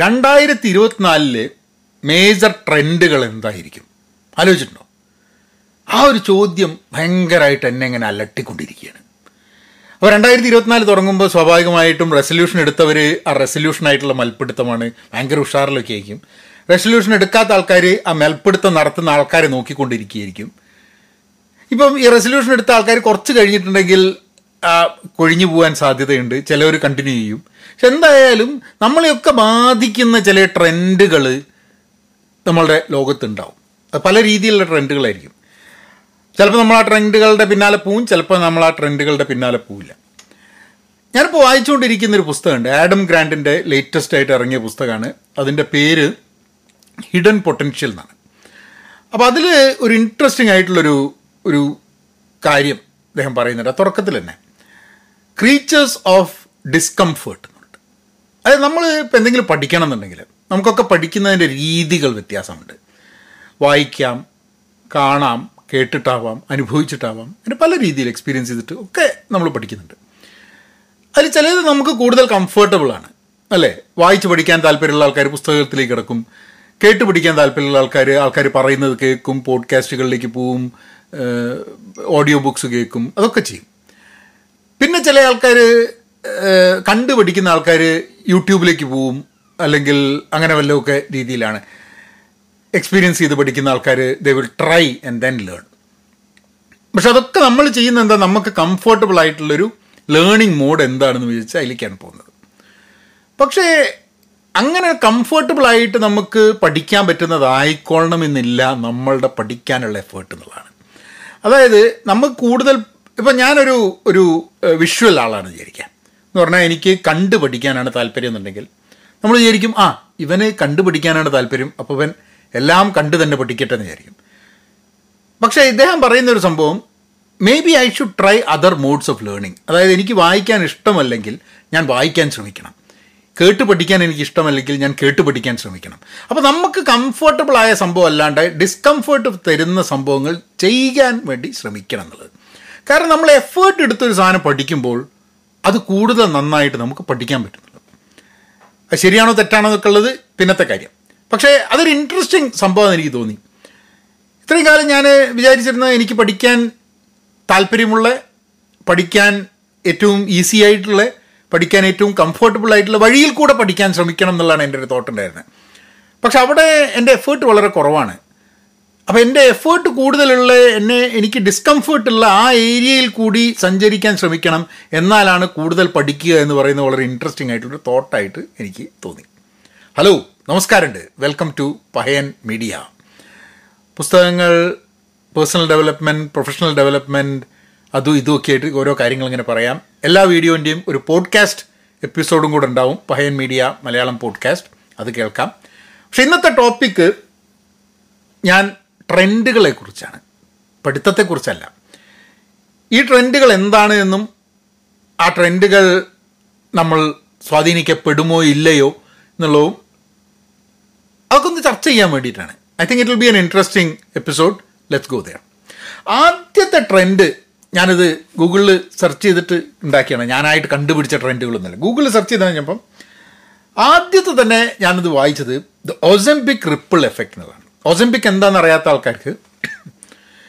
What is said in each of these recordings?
രണ്ടായിരത്തി ഇരുപത്തിനാലിൽ മേജർ ട്രെൻഡുകൾ എന്തായിരിക്കും? ആലോചിച്ചിട്ടുണ്ടോ? ആ ഒരു ചോദ്യം ഭയങ്കരമായിട്ട് എന്നെ ഇങ്ങനെ അലട്ടിക്കൊണ്ടിരിക്കുകയാണ്. അപ്പോൾ രണ്ടായിരത്തി ഇരുപത്തിനാല് തുടങ്ങുമ്പോൾ സ്വാഭാവികമായിട്ടും റെസൊല്യൂഷൻ എടുത്തവർ ആ റെസൊല്യൂഷനായിട്ടുള്ള മൽപ്പിടുത്തമാണ്. ഭയങ്കര ഉഷാറിലൊക്കെ ആയിരിക്കും. റെസൊല്യൂഷൻ എടുക്കാത്ത ആൾക്കാർ ആ മൽപ്പിടുത്തം നടത്തുന്ന ആൾക്കാരെ നോക്കിക്കൊണ്ടിരിക്കുകയായിരിക്കും. ഇപ്പം ഈ റെസൊല്യൂഷൻ എടുത്ത ആൾക്കാർ കുറച്ച് കഴിഞ്ഞിട്ടുണ്ടെങ്കിൽ കൊഴിഞ്ഞു പോകാൻ സാധ്യതയുണ്ട്. ചിലവർ കണ്ടിന്യൂ ചെയ്യും. പക്ഷെ എന്തായാലും നമ്മളെയൊക്കെ ബാധിക്കുന്ന ചില ട്രെൻഡുകൾ നമ്മളുടെ ലോകത്തുണ്ടാവും. അത് പല രീതിയിലുള്ള ട്രെൻഡുകളായിരിക്കും. ചിലപ്പോൾ നമ്മൾ ആ ട്രെൻഡുകളുടെ പിന്നാലെ പോവും ചിലപ്പോൾ നമ്മൾ ആ ട്രെൻഡുകളുടെ പിന്നാലെ പോവില്ല. ഞാനിപ്പോൾ വായിച്ചുകൊണ്ടിരിക്കുന്ന ഒരു പുസ്തകമുണ്ട്. ആഡം ഗ്രാൻഡിന്റെ ലേറ്റസ്റ്റ് ആയിട്ട് ഇറങ്ങിയ പുസ്തകമാണ്. അതിന്റെ പേര് ഹിഡൻ പൊട്ടൻഷ്യൽ എന്നാണ്. അപ്പോൾ അതിൽ ഒരു ഇൻട്രസ്റ്റിംഗ് ആയിട്ടുള്ളൊരു ഒരു കാര്യം അദ്ദേഹം പറയുന്നുണ്ട്. തുടക്കത്തിൽ തന്നെ ക്രീച്ചേഴ്സ് ഓഫ് ഡിസ്കംഫേർട്ട് എന്നുണ്ട്. അതായത് നമ്മൾ ഇപ്പം എന്തെങ്കിലും പഠിക്കണം എന്നുണ്ടെങ്കിൽ നമുക്കൊക്കെ പഠിക്കുന്നതിന്റെ രീതികൾ വ്യത്യാസമുണ്ട്. വായിക്കാം കാണാം കേട്ടിട്ടാവാം അനുഭവിച്ചിട്ടാവാം അങ്ങനെ പല രീതിയിൽ എക്സ്പീരിയൻസ് ചെയ്തിട്ട് ഒക്കെ നമ്മൾ പഠിക്കുന്നുണ്ട്. അതിൽ ചിലത് നമുക്ക് കൂടുതൽ കംഫർട്ടബിളാണ് അല്ലേ? വായിച്ച് പഠിക്കാൻ താല്പര്യമുള്ള ആൾക്കാർ പുസ്തകത്തിലേക്ക് കിടക്കും. കേട്ട് പഠിക്കാൻ താല്പര്യമുള്ള ആൾക്കാർ ആൾക്കാർ പറയുന്നത് കേൾക്കും പോഡ്കാസ്റ്റുകളിലേക്ക് പോവും ഓഡിയോ ബുക്സ് കേൾക്കും അതൊക്കെ ചെയ്യും. പിന്നെ ചില ആൾക്കാർ കണ്ടുപഠിക്കുന്ന ആൾക്കാർ യൂട്യൂബിലേക്ക് പോവും അല്ലെങ്കിൽ അങ്ങനെ വല്ലതൊക്കെ രീതിയിലാണ്. എക്സ്പീരിയൻസ് ചെയ്ത് പഠിക്കുന്ന ആൾക്കാർ they will try and then learn പക്ഷെ അതൊക്കെ നമ്മൾ ചെയ്യുന്ന എന്താ? നമുക്ക് കംഫർട്ടബിൾ ആയിട്ടുള്ളൊരു ലേണിംഗ് മോഡ് എന്താണെന്ന് വിചാരിച്ചാൽ അതിലേക്കാണ് പോകുന്നത്. പക്ഷേ അങ്ങനെ കംഫർട്ടബിൾ ആയിട്ട് നമുക്ക് പഠിക്കാൻ പറ്റുന്നതായിക്കൊള്ളണമെന്നില്ല നമ്മളുടെ പഠിക്കാനുള്ള എഫേർട്ട് എന്നുള്ളതാണ്. അതായത് നമുക്ക് കൂടുതൽ ഇപ്പം ഞാനൊരു ഒരു വിഷ്വൽ ആളാണ് വിചാരിക്കാം എന്ന് പറഞ്ഞാൽ എനിക്ക് കണ്ടു പഠിക്കാനാണ് താല്പര്യം എന്നുണ്ടെങ്കിൽ നമ്മൾ വിചാരിക്കും ആ ഇവന് കണ്ടു പഠിക്കാനാണ് താല്പര്യം അപ്പോൾ ഇവൻ എല്ലാം കണ്ടു തന്നെ പഠിക്കട്ടെ എന്ന് വിചാരിക്കും. പക്ഷേ ഇദ്ദേഹം പറയുന്ന ഒരു സംഭവം maybe I should try other modes of learning അതായത് എനിക്ക് വായിക്കാൻ ഇഷ്ടമല്ലെങ്കിൽ ഞാൻ വായിക്കാൻ ശ്രമിക്കണം. കേട്ട് പഠിക്കാൻ എനിക്ക് ഇഷ്ടമല്ലെങ്കിൽ ഞാൻ കേട്ട് പഠിക്കാൻ ശ്രമിക്കണം. അപ്പോൾ നമുക്ക് കംഫർട്ടബിൾ ആയ സംഭവം അല്ലാണ്ട് ഡിസ്കംഫർട്ട് തരുന്ന സംഭവങ്ങൾ ചെയ്യാൻ വേണ്ടി ശ്രമിക്കണം എന്നുള്ളത്. കാരണം നമ്മൾ എഫേർട്ട് എടുത്തൊരു സാധനം പഠിക്കുമ്പോൾ അത് കൂടുതൽ നന്നായിട്ട് നമുക്ക് പഠിക്കാൻ പറ്റുന്നുണ്ട്. അത് ശരിയാണോ തെറ്റാണോ എന്നൊക്കെ ഉള്ളത് പിന്നത്തെ കാര്യം. പക്ഷേ അതൊരു ഇൻട്രസ്റ്റിംഗ് സംഭവം എനിക്ക് തോന്നി. ഇത്രയും കാലം ഞാൻ വിചാരിച്ചിരുന്നത് എനിക്ക് പഠിക്കാൻ താല്പര്യമുള്ള പഠിക്കാൻ ഏറ്റവും ഈസി ആയിട്ടുള്ള പഠിക്കാൻ ഏറ്റവും കംഫർട്ടബിൾ ആയിട്ടുള്ള വഴിയിൽ കൂടെ പഠിക്കാൻ ശ്രമിക്കണം എന്നുള്ളതാണ് എന്റെ ഒരു തോട്ടുണ്ടായിരുന്നത് പക്ഷെ അവിടെ എന്റെ എഫേർട്ട് വളരെ കുറവാണ്. അപ്പോൾ എന്റെ എഫേർട്ട് കൂടുതലുള്ള എന്നെ എനിക്ക് ഡിസ്കംഫേർട്ടുള്ള ആ ഏരിയയിൽ കൂടി സഞ്ചരിക്കാൻ ശ്രമിക്കണം എന്നാലാണ് കൂടുതൽ പഠിക്കുക എന്ന് പറയുന്നത് വളരെ ഇൻട്രസ്റ്റിംഗ് ആയിട്ടുള്ളൊരു തോട്ടായിട്ട് എനിക്ക് തോന്നി. ഹലോ നമസ്കാരമുണ്ട്. വെൽക്കം ടു പഹയൻ മീഡിയ പുസ്തകങ്ങൾ പേഴ്സണൽ ഡെവലപ്മെന്റ് പ്രൊഫഷണൽ ഡെവലപ്മെന്റ് അതും ഇതുമൊക്കെ ആയിട്ട് ഓരോ കാര്യങ്ങൾ ഇങ്ങനെ പറയാം. എല്ലാ വീഡിയോന്റെയും ഒരു പോഡ്കാസ്റ്റ് എപ്പിസോഡും കൂടെ ഉണ്ടാവും. പഹയൻ മീഡിയ മലയാളം പോഡ്കാസ്റ്റ് അത് കേൾക്കാം. പക്ഷേ ഇന്നത്തെ ടോപ്പിക്ക് ഞാൻ ട്രെൻഡുകളെ കുറിച്ചാണ് പഠിത്തത്തെക്കുറിച്ചല്ല. ഈ ട്രെൻഡുകൾ എന്താണ് എന്നും ആ ട്രെൻഡുകൾ നമ്മൾ സ്വാധീനിക്കപ്പെടുമോ ഇല്ലയോ എന്നുള്ളതും അതൊക്കെ ഒന്ന് ചർച്ച ചെയ്യാൻ വേണ്ടിയിട്ടാണ്. I think it will be an interesting episode let's go there ആദ്യത്തെ ട്രെൻഡ് ഞാനിത് ഗൂഗിളിൽ സെർച്ച് ചെയ്തിട്ട് ഉണ്ടാക്കിയാണ്. ഞാനായിട്ട് കണ്ടുപിടിച്ച ട്രെൻഡുകളൊന്നുമല്ല. ഗൂഗിളിൽ സെർച്ച് ചെയ്ത് കഴിഞ്ഞപ്പം ആദ്യത്തെ തന്നെ ഞാനിത് വായിച്ചത് ദ ഒസംബിക് റിപ്പിൾ എഫക്റ്റ് എന്നുള്ളതാണ് ഒസംപിക് എന്താണെന്ന് അറിയാത്ത ആൾക്കാർക്ക്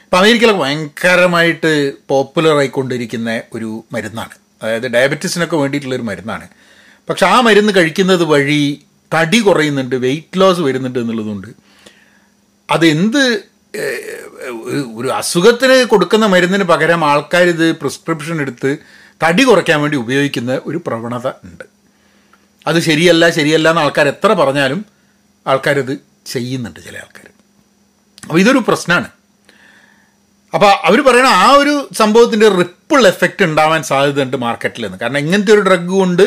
ഇപ്പം അമേരിക്കയിലൊക്കെ ഭയങ്കരമായിട്ട് പോപ്പുലർ ആയിക്കൊണ്ടിരിക്കുന്ന ഒരു മരുന്നാണ്. അതായത് ഡയബറ്റീസിനൊക്കെ വേണ്ടിയിട്ടുള്ളൊരു മരുന്നാണ്. പക്ഷെ ആ മരുന്ന് കഴിക്കുന്നത് വഴി തടി കുറയുന്നുണ്ട് വെയിറ്റ് ലോസ് വരുന്നുണ്ട് എന്നുള്ളതുകൊണ്ട് അതെന്ത് ഒരു അസുഖത്തിന് കൊടുക്കുന്ന മരുന്നിന് പകരം ആൾക്കാർ ഇത് പ്രിസ്ക്രിപ്ഷൻ എടുത്ത് തടി കുറയ്ക്കാൻ വേണ്ടി ഉപയോഗിക്കുന്ന ഒരു പ്രവണത ഉണ്ട്. അത് ശരിയല്ല ശരിയല്ല എന്ന് ആൾക്കാർ എത്ര പറഞ്ഞാലും ആൾക്കാരത് ചെയ്യുന്നുണ്ട് ചില ആൾക്കാർ അപ്പോൾ ഇതൊരു പ്രശ്നമാണ് അപ്പോൾ അവർ പറയണ ആ ഒരു സംഭവത്തിന്റെ റിപ്പിൾ എഫക്റ്റ് ഉണ്ടാവാൻ സാധ്യതയുണ്ട് മാർക്കറ്റിൽ നിന്ന് കാരണം ഇങ്ങനത്തെ ഒരു ഡ്രഗ് കൊണ്ട്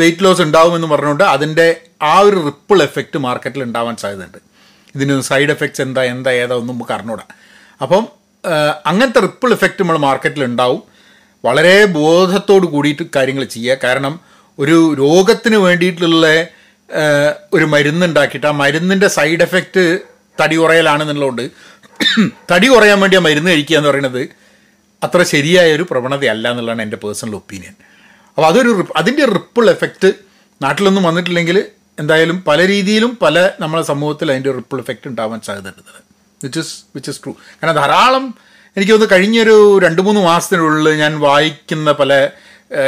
വെയിറ്റ് ലോസ് ഉണ്ടാവുമെന്ന് പറഞ്ഞുകൊണ്ട് അതിന്റെ ആ ഒരു റിപ്പിൾ എഫക്റ്റ് മാർക്കറ്റിൽ ഉണ്ടാവാൻ സാധ്യതയുണ്ട്. ഇതിന് സൈഡ് എഫക്ട്സ് എന്താ എന്താ ഏതാ ഒന്നും നമുക്ക് അറിഞ്ഞൂടാ. അപ്പം അങ്ങനത്തെ റിപ്പിൾ എഫക്റ്റ് നമ്മൾ മാർക്കറ്റിൽ ഉണ്ടാവും. വളരെ ബോധത്തോട് കൂടിയിട്ട് കാര്യങ്ങൾ ചെയ്യുക. കാരണം ഒരു രോഗത്തിന് വേണ്ടിയിട്ടുള്ള ഒരു മരുന്ന് ഉണ്ടാക്കിയിട്ട് ആ മരുന്നിന്റെ സൈഡ് എഫക്റ്റ് തടി കുറയലാണെന്നുള്ളതുകൊണ്ട് തടി കുറയാൻ വേണ്ടി ആ മരുന്ന് കഴിക്കുക എന്ന് പറയുന്നത് അത്ര ശരിയായ ഒരു പ്രവണതയല്ല എന്നുള്ളതാണ് എന്റെ പേഴ്സണൽ ഒപ്പീനിയൻ അപ്പോൾ അതൊരു അതിന്റെ റിപ്പിൾ എഫക്റ്റ് നാട്ടിലൊന്നും വന്നിട്ടില്ലെങ്കിൽ എന്തായാലും പല രീതിയിലും പല നമ്മളെ സമൂഹത്തിൽ അതിന്റെ റിപ്പിൾ എഫക്റ്റ് ഉണ്ടാവാൻ സാധ്യതയുണ്ട് which is which is true കാരണം ധാരാളം എനിക്ക് തോന്നുന്നു കഴിഞ്ഞൊരു രണ്ട് മൂന്ന് മാസത്തിനുള്ളിൽ ഞാൻ വായിക്കുന്ന പല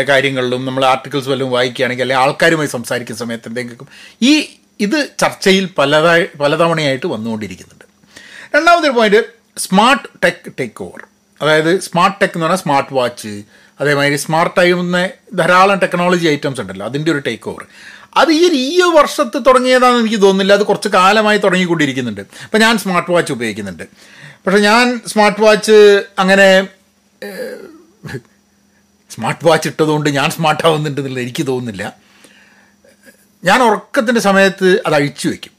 കാര്യങ്ങളിലും നമ്മൾ ആർട്ടിക്കിൾസ് വല്ലതും വായിക്കുകയാണെങ്കിൽ അല്ലെങ്കിൽ ആൾക്കാരുമായി സംസാരിക്കുന്ന സമയത്ത് എന്തെങ്കിലും ഈ ഇത് ചർച്ചയിൽ പലതായി പലതവണയായിട്ട് വന്നുകൊണ്ടിരിക്കുന്നുണ്ട്. രണ്ടാമത്തെ point smart tech take over അതായത് സ്മാർട്ട് ടെക് എന്ന് പറഞ്ഞാൽ സ്മാർട്ട് വാച്ച് അതേമാതിരി സ്മാർട്ട് ആയിരുന്ന ധാരാളം ടെക്നോളജി ഐറ്റംസ് ഉണ്ടല്ലോ അതിന്റെ ഒരു ടേക്ക് ഓവർ അത് ഈ ഒരു ഈ വർഷത്ത് തുടങ്ങിയതാണെന്ന് എനിക്ക് തോന്നുന്നില്ല അത് കുറച്ച് കാലമായി തുടങ്ങിക്കൊണ്ടിരിക്കുന്നുണ്ട്. അപ്പോൾ ഞാൻ സ്മാർട്ട് വാച്ച് ഉപയോഗിക്കുന്നുണ്ട്. പക്ഷേ ഞാൻ സ്മാർട്ട് വാച്ച് അങ്ങനെ സ്മാർട്ട് വാച്ച് ഇട്ടതുകൊണ്ട് ഞാൻ സ്മാർട്ട് ആവുന്നുണ്ടെന്നുള്ള എനിക്ക് തോന്നുന്നില്ല. ഞാൻ ഉറക്കത്തിന്റെ സമയത്ത് അത് അഴിച്ചു വയ്ക്കും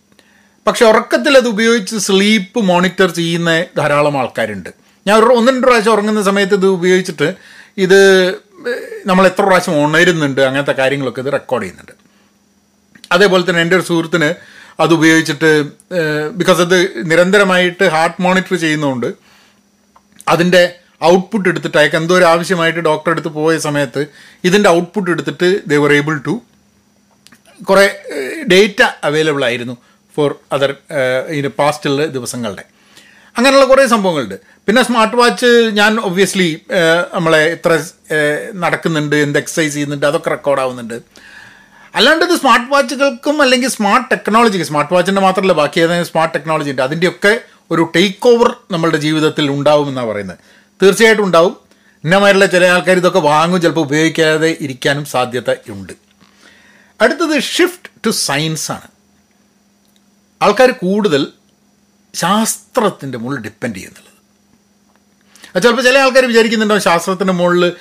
പക്ഷെ ഉറക്കത്തിൽ അത് ഉപയോഗിച്ച് സ്ലീപ്പ് മോണിറ്റർ ചെയ്യുന്ന ധാരാളം ആൾക്കാരുണ്ട്. ഞാൻ ഒരു ഒന്ന് രണ്ട് പ്രാവശ്യം ഉറങ്ങുന്ന സമയത്ത് ഇത് ഉപയോഗിച്ചിട്ട് ഇത് നമ്മൾ എത്ര പ്രാവശ്യം ഉണരുന്നുണ്ട് അങ്ങനത്തെ കാര്യങ്ങളൊക്കെ ഇത് റെക്കോർഡ് ചെയ്യുന്നുണ്ട്. അതേപോലെ തന്നെ എന്റെ ഒരു സുഹൃത്തിന് അത് ഉപയോഗിച്ചിട്ട് ബിക്കോസ് അത് നിരന്തരമായിട്ട് ഹാർട്ട് മോണിറ്റർ ചെയ്യുന്നതുകൊണ്ട് അതിന്റെ ഔട്ട്പുട്ട് എടുത്തിട്ട് അയാൾക്ക് എന്തോ ഒരു ആവശ്യമായിട്ട് ഡോക്ടറെ അടുത്ത് പോയ സമയത്ത് ഇതിന്റെ ഔട്ട്പുട്ട് എടുത്തിട്ട് ദേ വർ ഏബിൾ ടു കുറേ ഡേറ്റ അവൈലബിൾ ആയിരുന്നു ഫോർ അതർ ഇതിന് പാസ്റ്റുള്ള ദിവസങ്ങളുടെ. അങ്ങനെയുള്ള കുറേ സംഭവങ്ങളുണ്ട്. പിന്നെ സ്മാർട്ട് വാച്ച് ഞാൻ ഒബ്വിയസ്ലി നമ്മളെ എത്ര നടക്കുന്നുണ്ട് എന്ത് എക്സസൈസ് ചെയ്യുന്നുണ്ട് അതൊക്കെ റെക്കോർഡ് ആവുന്നുണ്ട്. അല്ലാണ്ട് ഇത് സ്മാർട്ട് വാച്ചുകൾക്കും അല്ലെങ്കിൽ സ്മാർട്ട് ടെക്നോളജിക്ക് സ്മാർട്ട് വാച്ചിന്റെ മാത്രമല്ല ബാക്കി ഏതെങ്കിലും സ്മാർട്ട് ടെക്നോളജി ഉണ്ട് അതിന്റെയൊക്കെ ഒരു ടേക്ക് ഓവർ നമ്മളുടെ ജീവിതത്തിൽ ഉണ്ടാവുമെന്നാണ് പറയുന്നത്. തീർച്ചയായിട്ടും ഉണ്ടാവും. ഇന്നമാരിലെ ചില ആൾക്കാർ ഇതൊക്കെ വാങ്ങും ചിലപ്പോൾ ഉപയോഗിക്കാതെ ഇരിക്കാനും സാധ്യത ഉണ്ട്. അടുത്തത് ഷിഫ്റ്റ് ടു സയൻസ് ആണ്. ആൾക്കാർ കൂടുതൽ ശാസ്ത്രത്തിന്റെ മുകളിൽ ഡിപ്പെൻഡ് ചെയ്യുന്നുള്ളത്. അത് ചിലപ്പോൾ ചില ആൾക്കാർ വിചാരിക്കുന്നുണ്ടാവും ശാസ്ത്രത്തിന്റെ മുകളിൽ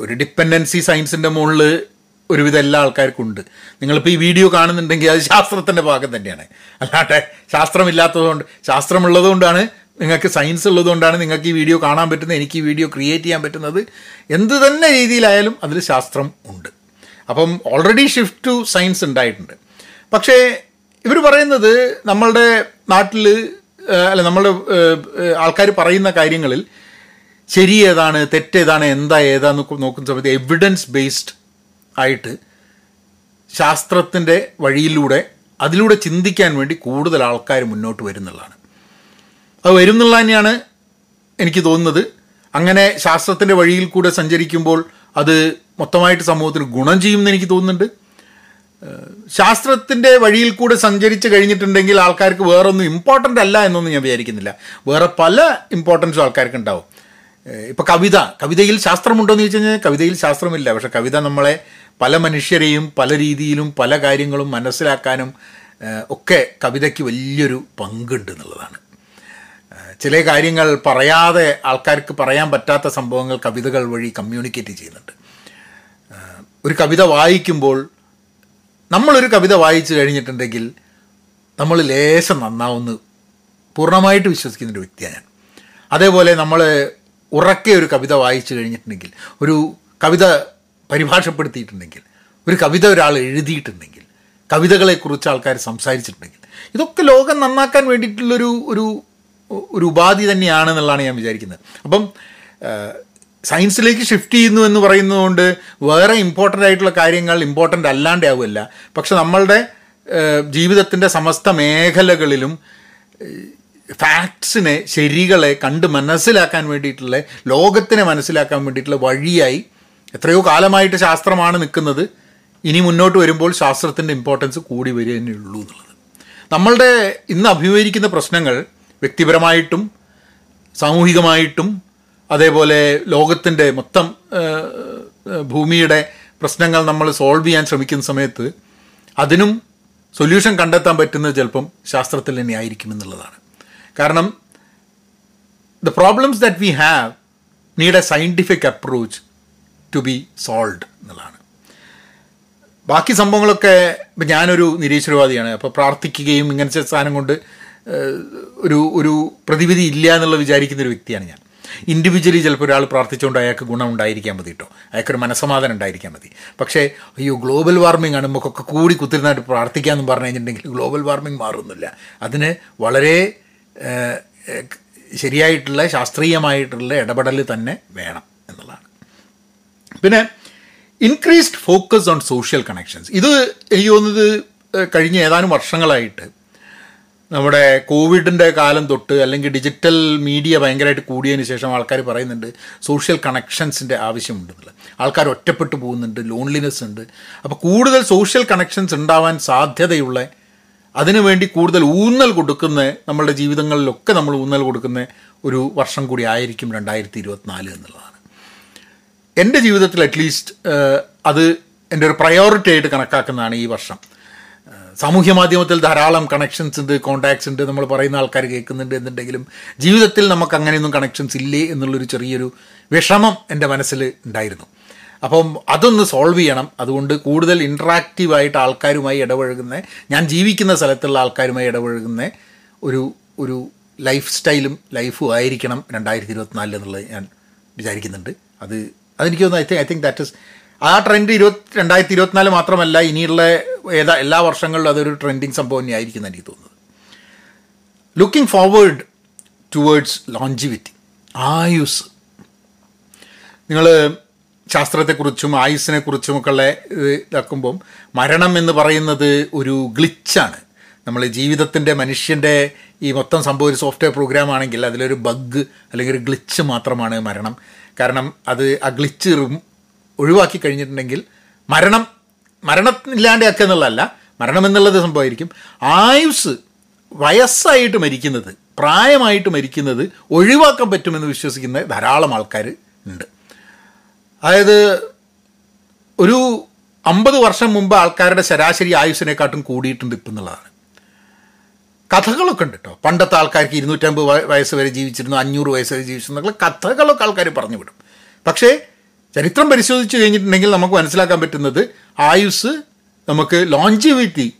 ഒരു ഡിപ്പെൻഡൻസി സയൻസിന്റെ മുകളിൽ ഒരുവിധം എല്ലാ ആൾക്കാർക്കും ഉണ്ട് നിങ്ങളിപ്പോൾ ഈ വീഡിയോ കാണുന്നുണ്ടെങ്കിൽ അത് ശാസ്ത്രത്തിന്റെ ഭാഗം തന്നെയാണ്. അല്ലാട്ടെ ശാസ്ത്രമില്ലാത്തതുകൊണ്ട് ശാസ്ത്രമുള്ളതുകൊണ്ടാണ് നിങ്ങൾക്ക് സയൻസ് ഉള്ളതുകൊണ്ടാണ് നിങ്ങൾക്ക് ഈ വീഡിയോ കാണാൻ പറ്റുന്നത് എനിക്ക് ഈ വീഡിയോ ക്രിയേറ്റ് ചെയ്യാൻ പറ്റുന്നത്. എന്ത് തന്നെ രീതിയിലായാലും അതിൽ ശാസ്ത്രം ഉണ്ട്. അപ്പം ഓൾറെഡി ഷിഫ്റ്റ് ടു സയൻസ് ഉണ്ടായിട്ടുണ്ട്. പക്ഷേ ഇവർ പറയുന്നത് നമ്മളുടെ നാട്ടിൽ അല്ല നമ്മളുടെ ആൾക്കാർ പറയുന്ന കാര്യങ്ങളിൽ ശരി ഏതാണ് തെറ്റേതാണ് എന്താ ഏതാന്ന് നോക്കുന്ന സമയത്ത് എവിഡൻസ് ബേസ്ഡ് ആയിട്ട് ശാസ്ത്രത്തിന്റെ വഴിയിലൂടെ അതിലൂടെ ചിന്തിക്കാൻ വേണ്ടി കൂടുതൽ ആൾക്കാർ മുന്നോട്ട് വരുന്നുള്ളതാണ്. അത് വരുന്നുള്ള തന്നെയാണ് എനിക്ക് തോന്നുന്നത്. അങ്ങനെ ശാസ്ത്രത്തിന്റെ വഴിയിൽ കൂടെ സഞ്ചരിക്കുമ്പോൾ അത് മൊത്തമായിട്ട് സമൂഹത്തിന് ഗുണം ചെയ്യുമെന്ന് എനിക്ക് തോന്നുന്നുണ്ട്. ശാസ്ത്രത്തിന്റെ വഴിയിൽ കൂടെ സഞ്ചരിച്ച് കഴിഞ്ഞിട്ടുണ്ടെങ്കിൽ ആൾക്കാർക്ക് വേറൊന്നും ഇമ്പോർട്ടന്റ് അല്ല എന്നൊന്നും ഞാൻ വിചാരിക്കുന്നില്ല. വേറെ പല ഇമ്പോർട്ടൻസും ആൾക്കാർക്ക് ഉണ്ടാവും. ഇപ്പോൾ കവിത. കവിതയിൽ ശാസ്ത്രമുണ്ടോ എന്ന് ചോദിച്ചു കഴിഞ്ഞാൽ കവിതയിൽ ശാസ്ത്രമില്ല. പക്ഷേ കവിത നമ്മളെ പല മനുഷ്യരെയും പല രീതിയിലും പല കാര്യങ്ങളും മനസ്സിലാക്കാനും ഒക്കെ കവിതയ്ക്ക് വലിയൊരു പങ്കുണ്ട് എന്നുള്ളതാണ്. ചില കാര്യങ്ങൾ പറയാതെ ആൾക്കാർക്ക് പറയാൻ പറ്റാത്ത സംഭവങ്ങൾ കവിതകൾ വഴി കമ്മ്യൂണിക്കേറ്റ് ചെയ്യുന്നുണ്ട്. ഒരു കവിത വായിക്കുമ്പോൾ നമ്മളൊരു കവിത വായിച്ചു കഴിഞ്ഞിട്ടുണ്ടെങ്കിൽ നമ്മൾ ലേശം നന്നാവുമെന്ന് പൂർണമായിട്ട് വിശ്വസിക്കുന്ന ഒരു വ്യക്തിയാണ് ഞാൻ. അതേപോലെ നമ്മൾ ഉറക്കെ ഒരു കവിത വായിച്ചു കഴിഞ്ഞിട്ടുണ്ടെങ്കിൽ ഒരു കവിത പരിഭാഷപ്പെടുത്തിയിട്ടുണ്ടെങ്കിൽ ഒരു കവിത ഒരാൾ എഴുതിയിട്ടുണ്ടെങ്കിൽ കവിതകളെക്കുറിച്ച് ആൾക്കാർ സംസാരിച്ചിട്ടുണ്ടെങ്കിൽ ഇതൊക്കെ ലോകം നന്നാക്കാൻ വേണ്ടിയിട്ടുള്ളൊരു ഒരു ഒരു ഉപാധി തന്നെയാണെന്നുള്ളതാണ് ഞാൻ വിചാരിക്കുന്നത്. അപ്പം സയൻസിലേക്ക് ഷിഫ്റ്റ് ചെയ്യുന്നു എന്ന് പറയുന്നതുകൊണ്ട് വേറെ ഇമ്പോർട്ടന്റ് ആയിട്ടുള്ള കാര്യങ്ങൾ ഇമ്പോർട്ടന്റ് അല്ലാണ്ട് ആവുമല്ല പക്ഷെ നമ്മളുടെ ജീവിതത്തിന്റെ സമസ്ത മേഖലകളിലും ഫാക്ട്സിനെ ശരികളെ കണ്ട് മനസ്സിലാക്കാൻ വേണ്ടിയിട്ടുള്ള ലോകത്തിനെ മനസ്സിലാക്കാൻ വേണ്ടിയിട്ടുള്ള വഴിയായി എത്രയോ കാലമായിട്ട് ശാസ്ത്രമാണ് നിൽക്കുന്നത്. ഇനി മുന്നോട്ട് വരുമ്പോൾ ശാസ്ത്രത്തിന്റെ ഇമ്പോർട്ടൻസ് കൂടി വരിക ഉള്ളൂ എന്നുള്ളത്. നമ്മളുടെ ഇന്ന് അഭിമുഖീകരിക്കുന്ന പ്രശ്നങ്ങൾ വ്യക്തിപരമായിട്ടും സാമൂഹികമായിട്ടും അതേപോലെ ലോകത്തിന്റെ മൊത്തം ഭൂമിയുടെ പ്രശ്നങ്ങൾ നമ്മൾ സോൾവ് ചെയ്യാൻ ശ്രമിക്കുന്ന സമയത്ത് അതിനും സൊല്യൂഷൻ കണ്ടെത്താൻ പറ്റുന്നത് ചിലപ്പം ശാസ്ത്രത്തിൽ തന്നെ ആയിരിക്കും എന്നുള്ളതാണ്. കാരണം the problems that we have need a scientific approach to be solved എന്നുള്ളതാണ്. ബാക്കി സംഭവങ്ങളൊക്കെ ഇപ്പം ഞാനൊരു നിരീശ്വരവാദിയാണ്. അപ്പോൾ പ്രാർത്ഥിക്കുകയും ഇങ്ങനത്തെ സാധനം കൊണ്ട് ഒരു ഒരു പ്രതിവിധി ഇല്ല എന്നുള്ള വിചാരിക്കുന്ന ഒരു വ്യക്തിയാണ് ഞാൻ. ഇൻഡിവിജ്വലി ചിലപ്പോൾ ഒരാൾ പ്രാർത്ഥിച്ചുകൊണ്ട് അയാൾക്ക് ഗുണം ഉണ്ടായിരിക്കാൻ മതി കേട്ടോ അയാൾക്കൊരു മനസ്സമാധാനം ഉണ്ടായിരിക്കാൻ മതി. പക്ഷേ അയ്യോ ഗ്ലോബൽ വാർമിംഗ് ആണ്. നമുക്കൊക്കെ കൂടി കുത്തിരുന്നായിട്ട് പ്രാർത്ഥിക്കാമെന്ന് പറഞ്ഞു കഴിഞ്ഞിട്ടുണ്ടെങ്കിൽ ഗ്ലോബൽ വാർമിംഗ് മാറുന്നില്ല. അതിന് വളരെ ശരിയായിട്ടുള്ള ശാസ്ത്രീയമായിട്ടുള്ള ഇടപെടൽ തന്നെ വേണം എന്നുള്ളതാണ്. പിന്നെ increased focus on social connections ഇത് എനിക്ക് തോന്നുന്നത് കഴിഞ്ഞ ഏതാനും വർഷങ്ങളായിട്ട് നമ്മുടെ കോവിഡിന്റെ കാലം തൊട്ട് അല്ലെങ്കിൽ ഡിജിറ്റൽ മീഡിയ ഭയങ്കരമായിട്ട് കൂടിയതിന് ശേഷം ആൾക്കാർ പറയുന്നുണ്ട് സോഷ്യൽ കണക്ഷൻസിന്റെ ആവശ്യമുണ്ടെന്നുള്ളത് ആൾക്കാർ ഒറ്റപ്പെട്ടു പോകുന്നുണ്ട് ലോൺലിനെസ് ഉണ്ട്. അപ്പോൾ കൂടുതൽ സോഷ്യൽ കണക്ഷൻസ് ഉണ്ടാവാൻ സാധ്യതയുള്ള അതിനുവേണ്ടി കൂടുതൽ ഊന്നൽ കൊടുക്കുന്ന നമ്മളുടെ ജീവിതങ്ങളിലൊക്കെ നമ്മൾ ഊന്നൽ കൊടുക്കുന്ന ഒരു വർഷം കൂടി ആയിരിക്കും രണ്ടായിരത്തി ഇരുപത്തിനാല് എന്നുള്ളതാണ്. എന്റെ ജീവിതത്തിൽ അറ്റ്ലീസ്റ്റ് അത് എന്റെ ഒരു പ്രയോറിറ്റി ആയിട്ട് കണക്കാക്കുന്നതാണ് ഈ വർഷം. സാമൂഹ്യ മാധ്യമത്തിൽ ധാരാളം കണക്ഷൻസ് ഉണ്ട് കോണ്ടാക്ട്സ് ഉണ്ട് നമ്മൾ പറയുന്ന ആൾക്കാർ കേൾക്കുന്നുണ്ട് എന്നുണ്ടെങ്കിലും ജീവിതത്തിൽ നമുക്ക് അങ്ങനെയൊന്നും കണക്ഷൻസ് ഇല്ലേ എന്നുള്ളൊരു ചെറിയൊരു വിഷമം എന്റെ മനസ്സിൽ ഉണ്ടായിരുന്നു. അപ്പം അതൊന്ന് സോൾവ് ചെയ്യണം. അതുകൊണ്ട് കൂടുതൽ ഇൻട്രാക്റ്റീവായിട്ട് ആൾക്കാരുമായി ഇടപഴകുന്ന ഞാൻ ജീവിക്കുന്ന സ്ഥലത്തുള്ള ആൾക്കാരുമായി ഇടപഴകുന്ന ഒരു ഒരു ലൈഫ് സ്റ്റൈലും ലൈഫും ആയിരിക്കണം രണ്ടായിരത്തി ഇരുപത്തിനാലിൽ എന്നുള്ളത് ഞാൻ വിചാരിക്കുന്നുണ്ട്. അത് അതെനിക്ക് തോന്നുന്നു I think I think that is a trend ഇരുപത്തി രണ്ടായിരത്തി ഇരുപത്തിനാല് മാത്രമല്ല ഇനിയുള്ള ഏതാ എല്ലാ വർഷങ്ങളിലും അതൊരു ട്രെൻഡിങ് സംഭവം തന്നെയായിരിക്കും എനിക്ക് തോന്നുന്നത്. ലുക്കിംഗ് ഫോർവേഡ് ടുവേഡ്സ് ലോഞ്ചിവിറ്റി ആയുസ്. നിങ്ങൾ ശാസ്ത്രത്തെക്കുറിച്ചും ആയുസ്സിനെക്കുറിച്ചുമൊക്കെയുള്ള ഉള്ള ഇതാക്കുമ്പം മരണം എന്ന് പറയുന്നത് ഒരു ഗ്ലിച്ചാണ് നമ്മൾ ജീവിതത്തിന്റെ മനുഷ്യന്റെ ഈ മൊത്തം സംഭവം ഒരു സോഫ്റ്റ്വെയർ പ്രോഗ്രാം ആണെങ്കിൽ അതിലൊരു ബഗ് അല്ലെങ്കിൽ ഒരു ഗ്ലിച്ച് മാത്രമാണ് മരണം. കാരണം അത് ആ ഗ്ലിച്ച് ഒഴിവാക്കി കഴിഞ്ഞിട്ടുണ്ടെങ്കിൽ മരണം മരണം ഇല്ലാണ്ടാക്കുക എന്നുള്ളതല്ല മരണം എന്നുള്ളത് സംഭവമായിരിക്കും. ആയുസ് വയസ്സായിട്ട് മരിക്കുന്നത് പ്രായമായിട്ട് മരിക്കുന്നത് ഒഴിവാക്കാൻ പറ്റുമെന്ന് വിശ്വസിക്കുന്ന ധാരാളം ആൾക്കാർ ഉണ്ട്. അതായത് ഒരു അമ്പത് വർഷം മുമ്പ് ആൾക്കാരുടെ ശരാശരി ആയുസിനെക്കാട്ടും കൂടിയിട്ടുണ്ട് ഇപ്പം എന്നുള്ളതാണ്. കഥകളൊക്കെ ഉണ്ട് കേട്ടോ പണ്ടത്തെ ആൾക്കാർക്ക് ഇരുന്നൂറ്റമ്പത് വയ- വയസ്സ് വരെ ജീവിച്ചിരുന്നു അഞ്ഞൂറ് വയസ്സ് വരെ ജീവിച്ചിരുന്നു കഥകളൊക്കെ ആൾക്കാർ പറഞ്ഞു വിടും പക്ഷേ ചരിത്രം പരിശോധിച്ച് കഴിഞ്ഞിട്ടുണ്ടെങ്കിൽ നമുക്ക് മനസ്സിലാക്കാൻ പറ്റുന്നത് ആയുസ് നമുക്ക് ലോഞ്ചിവിറ്റി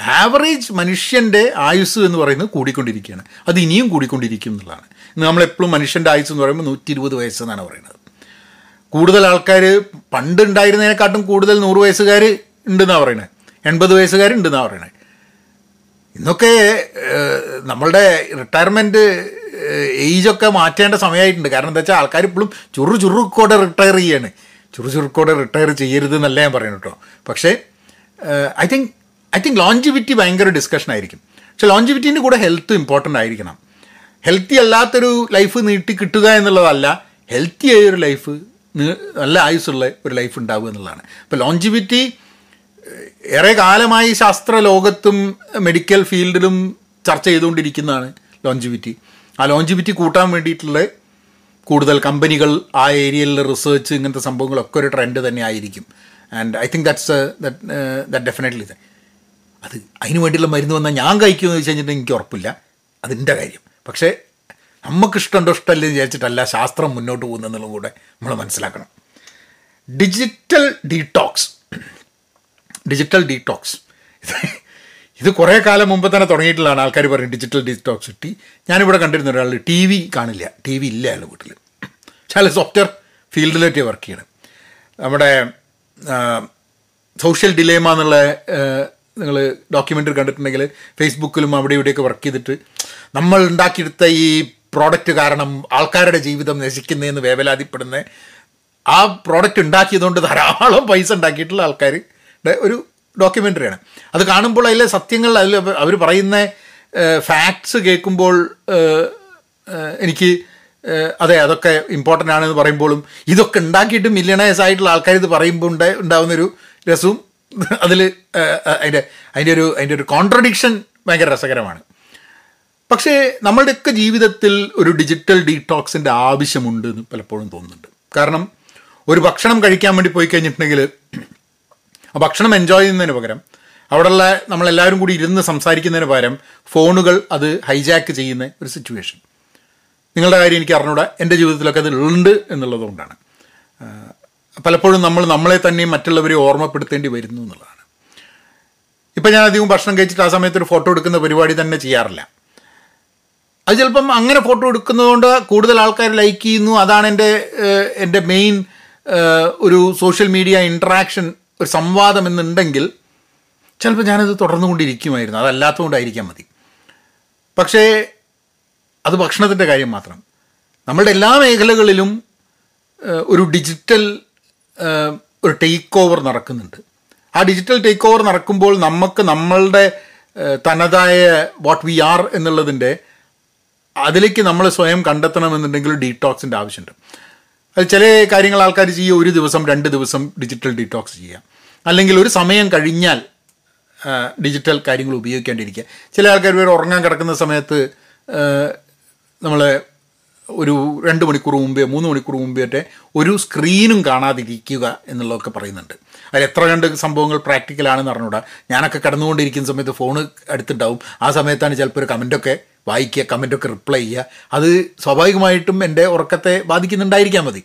ആവറേജ് മനുഷ്യന്റെ ആയുസ് എന്ന് പറയുന്നത് കൂടിക്കൊണ്ടിരിക്കുകയാണ്. അത് ഇനിയും കൂടിക്കൊണ്ടിരിക്കും എന്നുള്ളതാണ്. ഇന്ന് നമ്മളെപ്പോഴും മനുഷ്യന്റെ ആയുസ് എന്ന് പറയുമ്പോൾ നൂറ്റി ഇരുപത് വയസ്സ് എന്നാണ് പറയുന്നത്. കൂടുതൽ ആൾക്കാർ പണ്ട് ഉണ്ടായിരുന്നതിനെക്കാട്ടും കൂടുതൽ നൂറ് വയസ്സുകാർ ഉണ്ടെന്നാണ് പറയുന്നത്. എൺപത് വയസ്സുകാർ ഉണ്ടെന്നാണ് പറയുന്നത്. ഇന്നൊക്കെ നമ്മളുടെ റിട്ടയർമെന്റ് ഏജൊക്കെ മാറ്റേണ്ട സമയമായിട്ടുണ്ട് കാരണം എന്താ വെച്ചാൽ ആൾക്കാർ ഇപ്പോഴും ചുറു ചുറുക്കോടെ റിട്ടയർ ചെയ്യാണ്. ചുറു ചുറുക്കോടെ റിട്ടയർ ചെയ്യരുത് എന്നല്ല ഞാൻ പറയുന്നു കേട്ടോ. പക്ഷേ I think I think longevity ഭയങ്കര ഡിസ്കഷൻ ആയിരിക്കും. പക്ഷെ ലോഞ്ചിവിറ്റീന്റെ കൂടെ ഹെൽത്ത് ഇമ്പോർട്ടന്റ് ആയിരിക്കണം. ഹെൽത്തി അല്ലാത്തൊരു ലൈഫ് നീട്ടി കിട്ടുക എന്നുള്ളതല്ല ഹെൽത്തി ആയൊരു ലൈഫ് നല്ല ആയുസ്സുള്ള ഒരു ലൈഫ് ഉണ്ടാവുക എന്നുള്ളതാണ്. അപ്പോൾ ലോഞ്ചിവിറ്റി ഏറെ കാലമായി ശാസ്ത്ര ലോകത്തും മെഡിക്കൽ ഫീൽഡിലും ചർച്ച ചെയ്തുകൊണ്ടിരിക്കുന്നതാണ് ലോഞ്ചിവിറ്റി ആ ലോഞ്ചിവിറ്റി കൂട്ടാൻ വേണ്ടിയിട്ടുള്ള കൂടുതൽ കമ്പനികൾ ആ ഏരിയയിലെ റിസർച്ച് ഇങ്ങനത്തെ സംഭവങ്ങളൊക്കെ ഒരു ട്രെൻഡ് തന്നെ ആയിരിക്കും. And I think that's that definitely അത് അതിന് വേണ്ടിയുള്ള മരുന്ന് വന്നാൽ ഞാൻ കഴിക്കുമെന്ന് വെച്ച് കഴിഞ്ഞിട്ട് എനിക്ക് ഉറപ്പില്ല. അതിന്റെ കാര്യം. പക്ഷേ നമുക്കിഷ്ടമുണ്ടോ ഇഷ്ടമല്ലേ എന്ന് വിചാരിച്ചിട്ടല്ല ശാസ്ത്രം മുന്നോട്ട് പോകുന്നതെന്നുള്ളതും കൂടെ നമ്മൾ മനസ്സിലാക്കണം. ഡിജിറ്റൽ ഡീടോക്സ് ഡിജിറ്റൽ ഡീടോക്സ് ഇത് കുറേ കാലം മുമ്പ് തന്നെ തുടങ്ങിയിട്ടുള്ളതാണ് ആൾക്കാർ പറയും ഡിജിറ്റൽ ഡീടോക്സ് ടി ഞാനിവിടെ കണ്ടിരുന്ന ഒരാൾ ടി വി കാണില്ല. ടി വി ഇല്ല അയാളുടെ വീട്ടിൽ പക്ഷേ അയാൾ സോഫ്റ്റ്വെയർ ഫീൽഡിലേക്ക് വർക്ക് ചെയ്യണം. നമ്മുടെ സോഷ്യൽ ഡിലേമ എന്നുള്ള നിങ്ങൾ ഡോക്യുമെന്ററി കണ്ടിട്ടുണ്ടെങ്കിൽ ഫേസ്ബുക്കിലും അവിടെ ഇവിടെയൊക്കെ വർക്ക് ചെയ്തിട്ട് നമ്മൾ ഉണ്ടാക്കിയെടുത്ത ഈ പ്രോഡക്റ്റ് കാരണം ആൾക്കാരുടെ ജീവിതം നശിക്കുന്നതെന്ന് വേവലാതിപ്പെടുന്ന ആ പ്രോഡക്റ്റ് ഉണ്ടാക്കിയതുകൊണ്ട് ധാരാളം പൈസ ഉണ്ടാക്കിയിട്ടുള്ള ആൾക്കാരുടെ ഒരു ഡോക്യുമെന്ററിയാണ് അത് കാണുമ്പോൾ അതിലെ സത്യങ്ങൾ അതിൽ അവർ പറയുന്ന ഫാക്ട്സ് കേൾക്കുമ്പോൾ എനിക്ക് അതെ അതൊക്കെ ഇമ്പോർട്ടന്റ് ആണെന്ന് പറയുമ്പോഴും ഇതൊക്കെ ഉണ്ടാക്കിയിട്ട് മില്യണേഴ്സ് ആയിട്ടുള്ള ആൾക്കാർ ഇത് പറയുമ്പോൾ ഉണ്ടാ ഉണ്ടാകുന്നൊരു രസവും അതിൽ അതിന്റെ അതിന്റെ ഒരു അതിന്റെ ഒരു കോൺട്രഡിക്ഷൻ ഭയങ്കര രസകരമാണ്. പക്ഷേ നമ്മളുടെയൊക്കെ ജീവിതത്തിൽ ഒരു ഡിജിറ്റൽ ഡീടോക്സിന്റെ ആവശ്യമുണ്ട് എന്ന് പലപ്പോഴും തോന്നുന്നുണ്ട്. കാരണം ഒരു ഭക്ഷണം കഴിക്കാൻ വേണ്ടി പോയി കഴിഞ്ഞിട്ടുണ്ടെങ്കിൽ ഭക്ഷണം എൻജോയ് ചെയ്യുന്നതിന് പകരം അവിടെയുള്ള നമ്മളെല്ലാവരും കൂടി ഇരുന്ന് സംസാരിക്കുന്നതിന് പകരം ഫോണുകൾ അത് ഹൈജാക്ക് ചെയ്യുന്ന ഒരു സിറ്റുവേഷൻ നിങ്ങളുടെ കാര്യം എനിക്ക് അറിഞ്ഞൂടെ എന്റെ ജീവിതത്തിലൊക്കെ അത് ഉണ്ട് എന്നുള്ളതുകൊണ്ടാണ് പലപ്പോഴും നമ്മൾ നമ്മളെ തന്നെയും മറ്റുള്ളവരെ ഓർമ്മപ്പെടുത്തേണ്ടി വരുന്നു എന്നുള്ളതാണ്. ഇപ്പം ഞാൻ അധികം ഭക്ഷണം കഴിച്ചിട്ട് ആ സമയത്ത് ഒരു ഫോട്ടോ എടുക്കുന്ന പരിപാടി തന്നെ ചെയ്യാറില്ല. അത് ചിലപ്പം അങ്ങനെ ഫോട്ടോ എടുക്കുന്നതുകൊണ്ട് കൂടുതൽ ആൾക്കാർ ലൈക്ക് ചെയ്യുന്നു. അതാണ് എന്റെ എന്റെ മെയിൻ ഒരു സോഷ്യൽ മീഡിയ ഇൻട്രാക്ഷൻ ഒരു സംവാദം എന്നുണ്ടെങ്കിൽ ചിലപ്പോൾ ഞാനത് തുടർന്നുകൊണ്ടിരിക്കുമായിരുന്നു. അതല്ലാത്തതുകൊണ്ടായിരിക്കാം മതി. പക്ഷേ അത് ഭക്ഷണത്തിന്റെ കാര്യം മാത്രം. നമ്മളുടെ എല്ലാ മേഖലകളിലും ഒരു ഡിജിറ്റൽ ഒരു ടേക്ക് ഓവർ നടക്കുന്നുണ്ട്. ആ ഡിജിറ്റൽ ടേക്ക് ഓവർ നടക്കുമ്പോൾ നമുക്ക് നമ്മളുടെ തനതായ വാട്ട് വി ആർ എന്നുള്ളതിന്റെ അതിലേക്ക് നമ്മൾ സ്വയം കണ്ടെത്തണമെന്നുണ്ടെങ്കിൽ ഡീടോക്സിന്റെ ആവശ്യമുണ്ട്. അത് ചില കാര്യങ്ങൾ ആൾക്കാർ ചെയ്യുക ഒരു ദിവസം രണ്ട് ദിവസം ഡിജിറ്റൽ ഡീടോക്സ് ചെയ്യുക. അല്ലെങ്കിൽ ഒരു സമയം കഴിഞ്ഞാൽ ഡിജിറ്റൽ കാര്യങ്ങൾ ഉപയോഗിക്കാണ്ടിരിക്കുക. ചില ആൾക്കാർ വേറെ ഉറങ്ങാൻ കിടക്കുന്ന സമയത്ത് നമ്മൾ ഒരു രണ്ട് മണിക്കൂർ മുമ്പേ മൂന്ന് മണിക്കൂർ മുമ്പേ ഒക്കെ ഒരു സ്ക്രീനും കാണാതിരിക്കുക എന്നുള്ളതൊക്കെ പറയുന്നുണ്ട്. അതിൽ എത്ര കണ്ട് സംഭവങ്ങൾ പ്രാക്ടിക്കലാണെന്ന് അറിഞ്ഞൂടാ. ഞാനൊക്കെ കടന്നുകൊണ്ടിരിക്കുന്ന സമയത്ത് ഫോൺ എടുത്തിട്ടുണ്ടാവും. ആ സമയത്താണ് ചിലപ്പോൾ ഒരു കമന്റൊക്കെ വായിക്കുക കമന്റൊക്കെ റിപ്ലൈ ചെയ്യുക. അത് സ്വാഭാവികമായിട്ടും എന്റെ ഉറക്കത്തെ ബാധിക്കുന്നുണ്ടായിരിക്കാം മതി.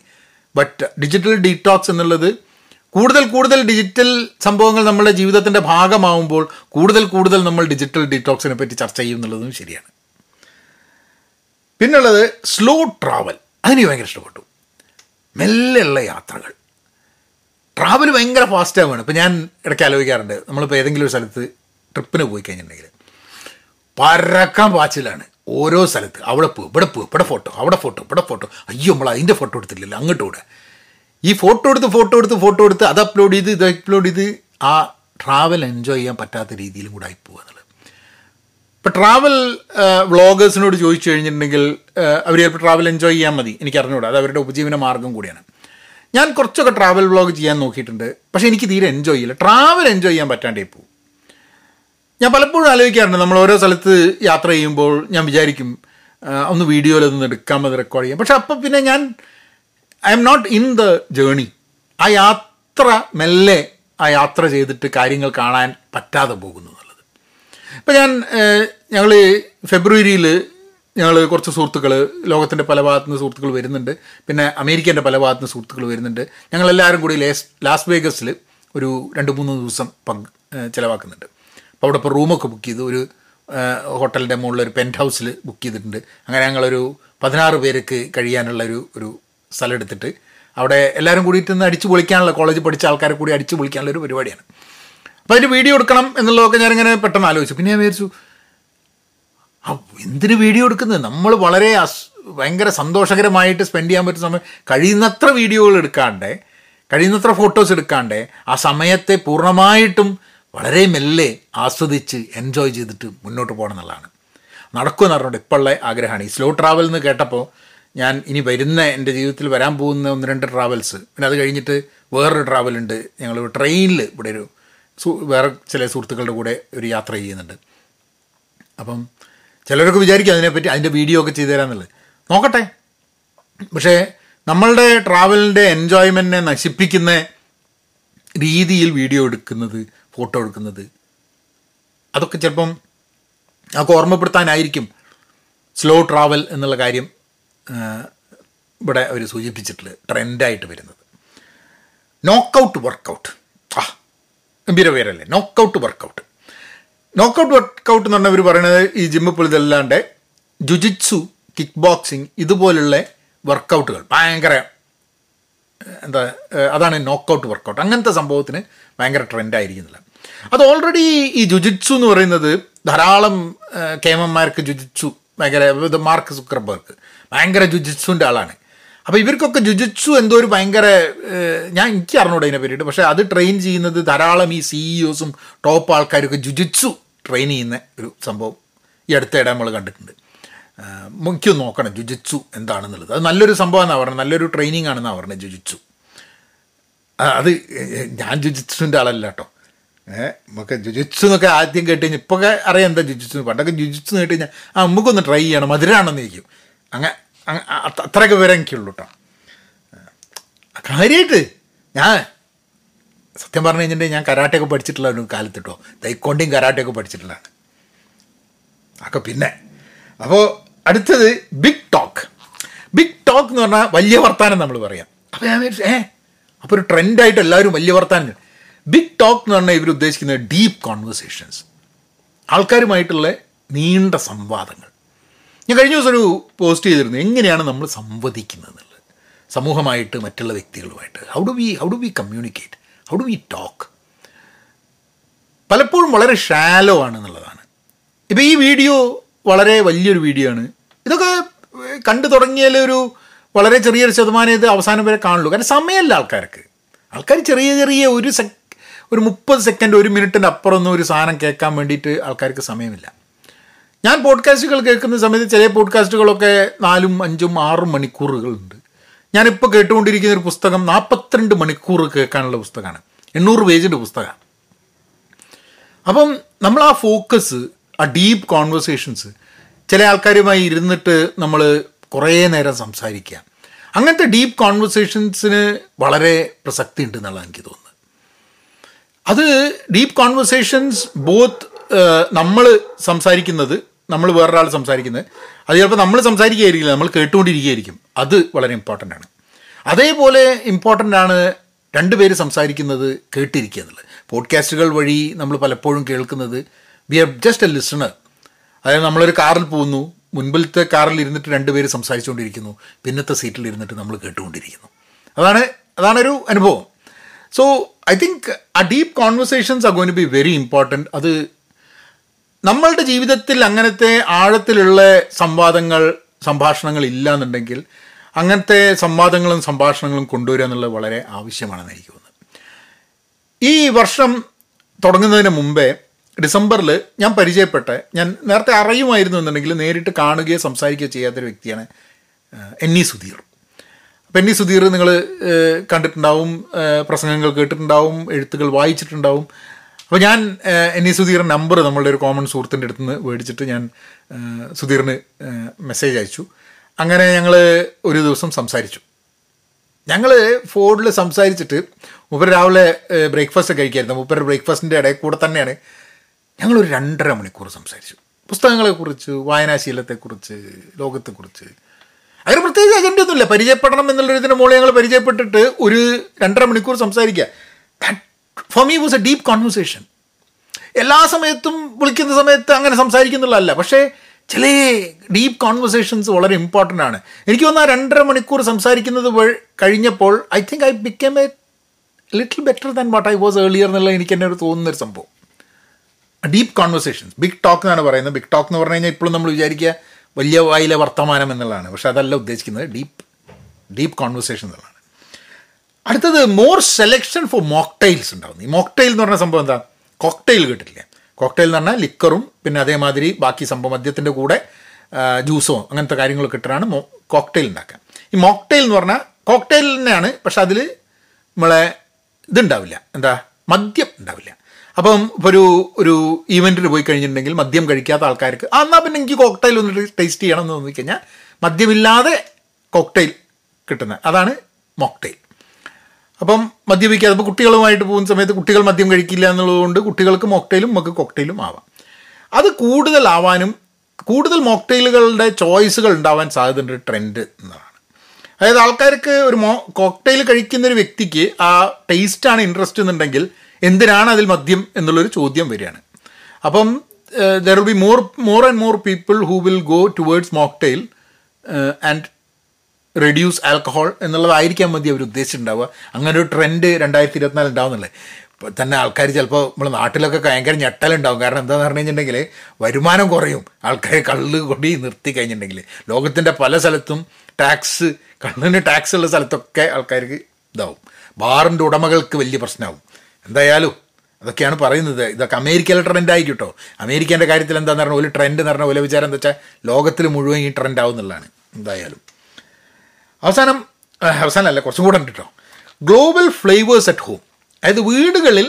ബട്ട് ഡിജിറ്റൽ ഡീടോക്സ് എന്നുള്ളത് കൂടുതൽ കൂടുതൽ ഡിജിറ്റൽ സംഭവങ്ങൾ നമ്മുടെ ജീവിതത്തിന്റെ ഭാഗമാവുമ്പോൾ കൂടുതൽ കൂടുതൽ നമ്മൾ ഡിജിറ്റൽ ഡിറ്റോക്സിനെ പറ്റി ചർച്ച ചെയ്യും എന്നുള്ളതും ശരിയാണ്. പിന്നുള്ളത് സ്ലോ ട്രാവൽ അതെനിക്ക് ഭയങ്കര ഇഷ്ടപ്പെട്ടു. മെല്ലെയുള്ള യാത്രകൾ. ട്രാവൽ ഭയങ്കര ഫാസ്റ്റ് ആവുകയാണ് ഇപ്പം ഞാൻ ഇടയ്ക്ക് ആലോചിക്കാറുണ്ട്. നമ്മളിപ്പോൾ ഏതെങ്കിലും ഒരു സ്ഥലത്ത് ട്രിപ്പിന് പോയി കഴിഞ്ഞിട്ടുണ്ടെങ്കിൽ പരക്കാൻ പാച്ചിലാണ്. ഓരോ സ്ഥലത്ത്. അവിടെ പോ ഇവിടെ പോ ഇവിടെ ഫോട്ടോ അവിടെ ഫോട്ടോ ഇവിടെ ഫോട്ടോ അയ്യോ നമ്മൾ അതിന്റെ ഫോട്ടോ എടുത്തില്ലല്ലോ അങ്ങോട്ട് ഈ ഫോട്ടോ എടുത്ത് ഫോട്ടോ എടുത്ത് ഫോട്ടോ എടുത്ത് അത് അപ്ലോഡ് ചെയ്ത് ഇത് അപ്ലോഡ് ചെയ്ത് ആ ട്രാവൽ എൻജോയ് ചെയ്യാൻ പറ്റാത്ത രീതിയിലും കൂടെ ആയിപ്പോവുക എന്നുള്ളത്. ഇപ്പം ട്രാവൽ വ്ളോഗേഴ്സിനോട് ചോദിച്ചു കഴിഞ്ഞിട്ടുണ്ടെങ്കിൽ അവർ ചിലപ്പോൾ ട്രാവൽ എൻജോയ് ചെയ്യാൻ മതി. എനിക്ക് അറിഞ്ഞുകൂടാ അത് അവരുടെ ഉപജീവന മാർഗം കൂടിയാണ്. ഞാൻ കുറച്ചൊക്കെ ട്രാവൽ വ്ളോഗ് ചെയ്യാൻ നോക്കിയിട്ടുണ്ട്. പക്ഷേ എനിക്ക് തീരെ എൻജോയ് ചെയ്യില്ല. ട്രാവൽ എൻജോയ് ചെയ്യാൻ പറ്റാണ്ടേ പോകും ഞാൻ പലപ്പോഴും ആലോചിക്കാറുണ്ട്. നമ്മൾ ഓരോ സ്ഥലത്ത് യാത്ര ചെയ്യുമ്പോൾ ഞാൻ വിചാരിക്കും ഒന്ന് വീഡിയോയിലൊന്ന് എടുക്കാം മതി റെക്കോർഡ് ചെയ്യാം പക്ഷെ അപ്പം പിന്നെ ഞാൻ I am not in the journey ആ യാത്ര മെല്ലെ ആ യാത്ര ചെയ്തിട്ട് കാര്യങ്ങൾ കാണാൻ പറ്റാതെ പോകുന്നു എന്നുള്ളത്. ഇപ്പം ഞാൻ ഞങ്ങൾ ഫെബ്രുവരിയിൽ ഞങ്ങൾ കുറച്ച് സുഹൃത്തുക്കൾ ലോകത്തിന്റെ പല ഭാഗത്തു നിന്ന് സുഹൃത്തുക്കൾ വരുന്നുണ്ട്. പിന്നെ അമേരിക്കേന്റെ പല ഭാഗത്തു നിന്ന് സുഹൃത്തുക്കൾ വരുന്നുണ്ട്. ഞങ്ങളെല്ലാവരും കൂടി ലേസ് ലാസ് വേഗസിൽ ഒരു രണ്ട് മൂന്ന് ദിവസം പങ്ക് ചിലവാക്കുന്നുണ്ട്. അപ്പോൾ അവിടെ ഇപ്പോൾ റൂമൊക്കെ ബുക്ക് ചെയ്ത് ഒരു ഹോട്ടലിന്റെ മുകളിൽ ഒരു പെന്റ് ഹൗസിൽ ബുക്ക് ചെയ്തിട്ടുണ്ട്. അങ്ങനെ ഞങ്ങളൊരു പതിനാറ് പേർക്ക് കഴിയാനുള്ള ഒരു ഒരു സ്ഥലം എടുത്തിട്ട്. അവിടെ എല്ലാവരും കൂടിയിട്ട് നിന്ന് അടിച്ചു പൊളിക്കാനുള്ള കോളേജ് പഠിച്ച ആൾക്കാരെ കൂടി അടിച്ചു പൊളിക്കാനുള്ള ഒരു പരിപാടിയാണ്. അപ്പോൾ അതിന്റെ വീഡിയോ എടുക്കണം എന്നുള്ളതൊക്കെ ഞാനിങ്ങനെ പെട്ടെന്ന് ആലോചിച്ചു. പിന്നെ ഞാൻ വിചാരിച്ചു എന്തിന് വീഡിയോ എടുക്കുന്നത്? നമ്മൾ വളരെ ഭയങ്കര സന്തോഷകരമായിട്ട് സ്പെൻഡ് ചെയ്യാൻ പറ്റുന്ന സമയം കഴിയുന്നത്ര വീഡിയോകൾ എടുക്കാണ്ട് കഴിയുന്നത്ര ഫോട്ടോസ് എടുക്കാണ്ട് ആ സമയത്തെ പൂർണമായിട്ടും വളരെ മെല്ലെ ആസ്വദിച്ച് എൻജോയ് ചെയ്തിട്ട് മുന്നോട്ട് പോകണം എന്നുള്ളതാണ്. നടക്കുമെന്ന് പറഞ്ഞുകൊണ്ട് ഇപ്പോഴുള്ള ആഗ്രഹമാണ്. ഈ സ്ലോ ട്രാവൽ എന്ന് കേട്ടപ്പോൾ ഞാൻ ഇനി വരുന്ന എന്റെ ജീവിതത്തിൽ വരാൻ പോകുന്ന ഒന്ന് രണ്ട് ട്രാവൽസ് പിന്നെ അത് കഴിഞ്ഞിട്ട് വേറൊരു ട്രാവൽ ഉണ്ട്. ഞങ്ങൾ ട്രെയിനിൽ ഇവിടെ ഒരു വേറെ ചില സുഹൃത്തുക്കളുടെ കൂടെ ഒരു യാത്ര ചെയ്യുന്നുണ്ട്. അപ്പം ചിലരൊക്കെ വിചാരിക്കും അതിനെപ്പറ്റി അതിന്റെ വീഡിയോ ഒക്കെ ചെയ്തു തരാമെന്നുള്ളത്. നോക്കട്ടെ. പക്ഷേ നമ്മളുടെ ട്രാവലിന്റെ എൻജോയ്മെന്റിനെ നശിപ്പിക്കുന്ന രീതിയിൽ വീഡിയോ എടുക്കുന്നത് ഫോട്ടോ എടുക്കുന്നത് അതൊക്കെ ചിലപ്പം നമുക്ക് ഓർമ്മപ്പെടുത്താനായിരിക്കും. സ്ലോ ട്രാവൽ എന്നുള്ള കാര്യം. ഇവിടെ അവർ സൂചിപ്പിച്ചിട്ടുള്ള ട്രെൻഡായിട്ട് വരുന്നത്. നോക്കൗട്ട് വർക്കൗട്ട് ആ ഗംഭീര പേരല്ലേ? നോക്കൗട്ട് വർക്കൗട്ട് നോക്കൗട്ട് വർക്കൗട്ട് എന്ന് പറഞ്ഞാൽ ഇവർ പറയുന്നത് ഈ ജിമ്മ് പൊളിതല്ലാണ്ട് ജുജിത്സു കിക്ക് ബോക്സിങ് ഇതുപോലുള്ള വർക്കൗട്ടുകൾ ഭയങ്കര എന്താ അതാണ് നോക്കൗട്ട് വർക്കൗട്ട് അങ്ങനത്തെ സംഭവത്തിന് ഭയങ്കര ട്രെൻഡായിരിക്കുന്നില്ല. അത് ഓൾറെഡി ഈ ജുജിത്സു എന്ന് പറയുന്നത് ധാരാളം കേമന്മാർക്ക് ജുജിത്സു ഭയങ്കര ഇത് മാർക്ക് സുക്രബർക്ക് ഭയങ്കര ജുജിത്സുവിന്റെ ആളാണ്. അപ്പോൾ ഇവർക്കൊക്കെ ജുജിത്സു എന്തോ ഒരു ഭയങ്കര ഞാൻ എനിക്ക് അറിഞ്ഞൂടെ അതിനെ പറ്റിയിട്ട്. പക്ഷേ അത് ട്രെയിൻ ചെയ്യുന്നത് ധാരാളം ഈ സിഇഒസും ടോപ്പ് ആൾക്കാരൊക്കെ ജുജിത്സു ട്രെയിൻ ചെയ്യുന്ന ഒരു സംഭവം ഈ അടുത്തിടെ നമ്മൾ കണ്ടിട്ടുണ്ട്. മുഖ്യം നോക്കണം ജുജിത്സു എന്താണെന്നുള്ളത്. അത് നല്ലൊരു സംഭവമാണെന്നാണ് പറഞ്ഞത്. നല്ലൊരു ട്രെയിനിങ് ആണെന്നാണ് പറഞ്ഞത് ജുജിത്സു. അത് ഞാൻ ജുജിത്സുവിന്റെ ആളല്ല കേട്ടോ. ഏഹ് നമുക്ക് ജുജിത്സു എന്നൊക്കെ ആദ്യം കേട്ട് കഴിഞ്ഞാൽ ഇപ്പോൾ അറിയാം എന്താ ജുജിത്സു. പണ്ടൊക്കെ ജുജിത്സു കേട്ട് കഴിഞ്ഞാൽ ആ നമുക്കൊന്ന് ട്രൈ ചെയ്യണം മധുരാണെന്ന് ഇരിക്കും അങ്ങനെ അത്രയൊക്കെ വിവരം എനിക്കുള്ളൂ കേട്ടോ കാര്യമായിട്ട് ഞാൻ സത്യം പറഞ്ഞു കഴിഞ്ഞിട്ടുണ്ടെങ്കിൽ ഞാൻ കരാട്ടയൊക്കെ പഠിച്ചിട്ടുള്ള ഒരു കാലത്ത് കേട്ടോ തൈക്കോണ്ടിയും കരാട്ടയൊക്കെ പഠിച്ചിട്ടുള്ളതാണ്. ഒക്കെ പിന്നെ. അപ്പോൾ അടുത്തത് ബിഗ് ടോക്ക്. ബിഗ് ടോക്ക് എന്ന് പറഞ്ഞാൽ വലിയ വർത്താനം നമ്മൾ പറയാം. അപ്പോൾ ഞാൻ ഏ അപ്പോൾ ഒരു ട്രെൻഡായിട്ട് എല്ലാവരും വലിയ വർത്താനം ബിഗ് ടോക്ക് എന്ന് പറഞ്ഞാൽ ഇവർ ഉദ്ദേശിക്കുന്നത് ഡീപ്പ് കോൺവെർസേഷൻസ് ആൾക്കാരുമായിട്ടുള്ള നീണ്ട സംവാദങ്ങൾ. ഞാൻ കഴിഞ്ഞ ദിവസം ഒരു പോസ്റ്റ് ചെയ്തിരുന്നു. എങ്ങനെയാണ് നമ്മൾ സംവദിക്കുന്നത് എന്നുള്ളത്? സമൂഹമായിട്ട് മറ്റുള്ള വ്യക്തികളുമായിട്ട്. How do we how do we communicate how do we talk പലപ്പോഴും വളരെ ഷാലോ ആണ് എന്നുള്ളതാണ്. ഇപ്പോൾ ഈ വീഡിയോ വളരെ വലിയൊരു വീഡിയോ ആണ്. ഇതൊക്കെ കണ്ടു തുടങ്ങിയാൽ ഒരു വളരെ ചെറിയൊരു ശതമാനം ഇത് അവസാനം വരെ കാണുള്ളൂ. കാരണം സമയമല്ല ആൾക്കാർക്ക്. ആൾക്കാർ ചെറിയ ചെറിയ ഒരു സെക് ഒരു മുപ്പത് സെക്കൻഡ് ഒരു മിനിറ്റിന്റെ അപ്പുറമൊന്നും ഒരു സാധനം കേൾക്കാൻ വേണ്ടിയിട്ട് ആൾക്കാർക്ക് സമയമില്ല. ഞാൻ പോഡ്കാസ്റ്റുകൾ കേൾക്കുന്ന സമയത്ത് ചില പോഡ്കാസ്റ്റുകളൊക്കെ നാലും അഞ്ചും ആറും മണിക്കൂറുകളുണ്ട്. ഞാനിപ്പോൾ കേട്ടുകൊണ്ടിരിക്കുന്ന ഒരു പുസ്തകം നാൽപ്പത്തിരണ്ട് മണിക്കൂർ കേൾക്കാനുള്ള പുസ്തകമാണ്. എണ്ണൂറ് പേജിന്റെ പുസ്തകമാണ്. അപ്പം നമ്മൾ ആ ഫോക്കസ് ആ ഡീപ്പ് കോൺവെർസേഷൻസ് ചില ആൾക്കാരുമായി ഇരുന്നിട്ട് നമ്മൾ കുറേ നേരം സംസാരിക്കുക. അങ്ങനത്തെ ഡീപ്പ് കോൺവെർസേഷൻസിന് വളരെ പ്രസക്തി ഉണ്ട് എന്നുള്ളത് എനിക്ക് തോന്നുന്നത്. അത് ഡീപ്പ് കോൺവെർസേഷൻസ് ബോത്ത് നമ്മൾ സംസാരിക്കുന്നത് നമ്മൾ വേറൊരാൾ സംസാരിക്കുന്നത് അത് ചിലപ്പോൾ നമ്മൾ സംസാരിക്കുകയായിരിക്കില്ല നമ്മൾ കേട്ടുകൊണ്ടിരിക്കുകയായിരിക്കും. അത് വളരെ ഇമ്പോർട്ടന്റ് ആണ്. അതേപോലെ ഇമ്പോർട്ടന്റ് ആണ് രണ്ടുപേര് സംസാരിക്കുന്നത് കേട്ടിരിക്കുക എന്നുള്ളത്. പോഡ്കാസ്റ്റുകൾ വഴി നമ്മൾ പലപ്പോഴും കേൾക്കുന്നത് we are just a listener അതായത് നമ്മളൊരു കാറിൽ പോകുന്നു മുൻപിലത്തെ കാറിൽ ഇരുന്നിട്ട് രണ്ടുപേര് സംസാരിച്ചുകൊണ്ടിരിക്കുന്നു പിന്നത്തെ സീറ്റിൽ ഇരുന്നിട്ട് നമ്മൾ കേട്ടുകൊണ്ടിരിക്കുന്നു. അതാണ് അതാണൊരു അനുഭവം. So I think a deep conversations are going be very important അത് നമ്മളുടെ ജീവിതത്തിൽ അങ്ങനത്തെ ആഴത്തിലുള്ള സംവാദങ്ങൾ സംഭാഷണങ്ങൾ ഇല്ല എന്നുണ്ടെങ്കിൽ അങ്ങനത്തെ സംവാദങ്ങളും സംഭാഷണങ്ങളും കൊണ്ടുവരിക എന്നുള്ളത് വളരെ ആവശ്യമാണെന്ന് എനിക്ക് തോന്നുന്നത് ഈ വർഷം തുടങ്ങുന്നതിന് മുമ്പേ ഡിസംബറിൽ ഞാൻ പരിചയപ്പെട്ട ഞാൻ നേരത്തെ അറിയുമായിരുന്നു എന്നുണ്ടെങ്കിൽ നേരിട്ട് കാണുകയോ സംസാരിക്കുകയോ ചെയ്യാത്തൊരു വ്യക്തിയാണ് എൻ സുധീർ. ഇ സുധീർ നിങ്ങൾ കണ്ടിട്ടുണ്ടാവും പ്രസംഗങ്ങൾ കേട്ടിട്ടുണ്ടാവും എഴുത്തുകൾ വായിച്ചിട്ടുണ്ടാവും. അപ്പോൾ ഞാൻ എൻ ഇ സുധീറിന്റെ നമ്പർ നമ്മളുടെ ഒരു കോമൺ സുഹൃത്തിന്റെ അടുത്ത് നിന്ന് മേടിച്ചിട്ട് ഞാൻ സുധീറിന് മെസ്സേജ് അയച്ചു. അങ്ങനെ ഞങ്ങൾ ഒരു ദിവസം സംസാരിച്ചു. ഞങ്ങൾ ഫോണിൽ സംസാരിച്ചിട്ട് മൂപ്പർ രാവിലെ ബ്രേക്ക്ഫാസ്റ്റ് കഴിക്കായിരുന്നു. മൂപ്പർ ബ്രേക്ക്ഫാസ്റ്റിന്റെ ഇടയിൽ കൂടെ തന്നെയാണ് ഞങ്ങളൊരു രണ്ടര മണിക്കൂർ സംസാരിച്ചു. പുസ്തകങ്ങളെക്കുറിച്ച് വായനാശീലത്തെക്കുറിച്ച് ലോകത്തെക്കുറിച്ച് അതിന് പ്രത്യേകിച്ച് അജണ്ട ഒന്നുമില്ല. പരിചയപ്പെടണം എന്നുള്ളൊരു ഇതിന് മോളെ ഞങ്ങൾ പരിചയപ്പെട്ടിട്ട് ഒരു രണ്ടര മണിക്കൂർ സംസാരിക്കുക. For me was a deep conversation എല്ലാ സമയത്തും വിളിക്കുന്ന സമയത്ത് അങ്ങനെ സംസാരിക്കുന്നുള്ളതല്ല. പക്ഷേ ചില ഡീപ്പ് കോൺവെർസേഷൻസ് വളരെ ഇമ്പോർട്ടന്റ് ആണ്. എനിക്ക് തോന്നുന്നു ആ രണ്ടര മണിക്കൂർ സംസാരിക്കുന്നത് കഴിഞ്ഞപ്പോൾ I think I become a little better than what I was earlier എന്നുള്ള എനിക്ക് തന്നെ ഒരു തോന്നുന്നൊരു സംഭവം. ഡീപ്പ് കോൺവെർസേഷൻസ് ബിഗ് ടോക്ക് എന്നാണ് പറയുന്നത്. ബിഗ് ടോക്ക് എന്ന് പറഞ്ഞു കഴിഞ്ഞാൽ ഇപ്പോഴും നമ്മൾ വിചാരിക്കുക വലിയ വായിലെ വർത്തമാനം എന്നുള്ളതാണ്. പക്ഷെ അതല്ല ഉദ്ദേശിക്കുന്നത്. ഡീപ്പ് ഡീപ്പ് കോൺവെർസേഷൻ എന്നുള്ളതാണ്. അടുത്തത് മോർ സെലക്ഷൻ ഫോർ മോക്ടൈൽസ് ഉണ്ടാകുന്നു ഈ മോക്ടൈൽ എന്ന് പറഞ്ഞ സംഭവം എന്താ? കോക്ടൈൽ കിട്ടില്ലേ കോക്ടൈൽ എന്ന് പറഞ്ഞാൽ ലിക്കറും പിന്നെ അതേമാതിരി ബാക്കി സംഭവം മദ്യത്തിന്റെ കൂടെ ജ്യൂസോ അങ്ങനത്തെ കാര്യങ്ങളൊക്കെ ഇട്ടിട്ടാണ് മോ കോക്ടെയിൽ ഉണ്ടാക്കുക. ഈ മോക്ടെയിൽ എന്ന് പറഞ്ഞാൽ കോക്ടെയിൽ തന്നെയാണ് പക്ഷെ അതിൽ നമ്മളെ ഇതുണ്ടാവില്ല. എന്താ? മദ്യം ഉണ്ടാവില്ല. അപ്പം ഒരു ഒരു ഈവന്റിന് പോയി കഴിഞ്ഞിട്ടുണ്ടെങ്കിൽ മദ്യം കഴിക്കാത്ത ആൾക്കാർക്ക് ആ എന്നാൽ പിന്നെ എനിക്ക് കോക്ടൈൽ ഒന്ന് ടേസ്റ്റ് ചെയ്യണം എന്ന് തോന്നി കഴിഞ്ഞാൽ മദ്യമില്ലാതെ കോക്ടൈൽ കിട്ടുന്നത് അതാണ് മോക്ടൈൽ അപ്പം മദ്യം മദ്യപിക്കാതെ ഇപ്പോൾ കുട്ടികളുമായിട്ട് പോകുന്ന സമയത്ത് കുട്ടികൾ മദ്യം കഴിക്കില്ല എന്നുള്ളതുകൊണ്ട് കുട്ടികൾക്ക് മോക്ടൈലും നമുക്ക് കോക്ടൈലും ആവാം. അത് കൂടുതലാവാനും കൂടുതൽ മോക്ടൈലുകളുടെ ചോയ്സുകൾ ഉണ്ടാവാൻ സാധ്യതയുണ്ട് ട്രെൻഡ് എന്നതാണ്. അതായത് ആൾക്കാർക്ക് ഒരു മോ കോക്ടൈൽ കഴിക്കുന്ന ഒരു വ്യക്തിക്ക് ആ ടേസ്റ്റാണ് ഇൻട്രസ്റ്റ് എന്നുണ്ടെങ്കിൽ എന്തിനാണ് അതിൽ മദ്യം എന്നുള്ളൊരു ചോദ്യം വരികയാണ്. അപ്പം there will be more more and more people who will go towards mocktail and reduce alcohol എന്നുള്ളതായിരിക്കാൻ മതി അവർ ഉദ്ദേശിച്ചിട്ടുണ്ടാവുക. അങ്ങനെ ഒരു ട്രെൻഡ് രണ്ടായിരത്തി ഇരുപത്തിനാല് ഉണ്ടാവുന്നില്ലേ ഇപ്പോൾ തന്നെ ആൾക്കാർ ചിലപ്പോൾ നമ്മുടെ നാട്ടിലൊക്കെ ഭയങ്കര ഞെട്ടലുണ്ടാവും. കാരണം എന്താണെന്ന് പറഞ്ഞു കഴിഞ്ഞിട്ടുണ്ടെങ്കിൽ വരുമാനം കുറയും. ആൾക്കാർ കള്ള് കൊടി നിർത്തി കഴിഞ്ഞിട്ടുണ്ടെങ്കിൽ ലോകത്തിന്റെ പല സ്ഥലത്തും ടാക്സ് കള്ളിന് ടാക്സ് ഉള്ള സ്ഥലത്തൊക്കെ ആൾക്കാർക്ക് ഇതാവും. ബാറിന്റെ ഉടമകൾക്ക് വലിയ പ്രശ്നമാവും. എന്തായാലും അതൊക്കെയാണ് പറയുന്നത്. ഇതൊക്കെ അമേരിക്കയിലെ ട്രെൻഡായി കിട്ടോ അമേരിക്കേന്റെ കാര്യത്തിൽ എന്താണെന്ന് പറഞ്ഞാൽ ഒരു ട്രെൻഡ് എന്ന് പറഞ്ഞാൽ ഒരു വിചാരം എന്താ വെച്ചാൽ ലോകത്തിൽ മുഴുവൻ ഈ ട്രെൻഡ് ആവുന്നുള്ളതാണ് എന്തായാലും. അവസാനം അവസാനമല്ല കുറച്ചും കൂടെ ഉണ്ട് കേട്ടോ. ഗ്ലോബൽ ഫ്ലേവേഴ്സ് അറ്റ് ഹോം അതായത് വീടുകളിൽ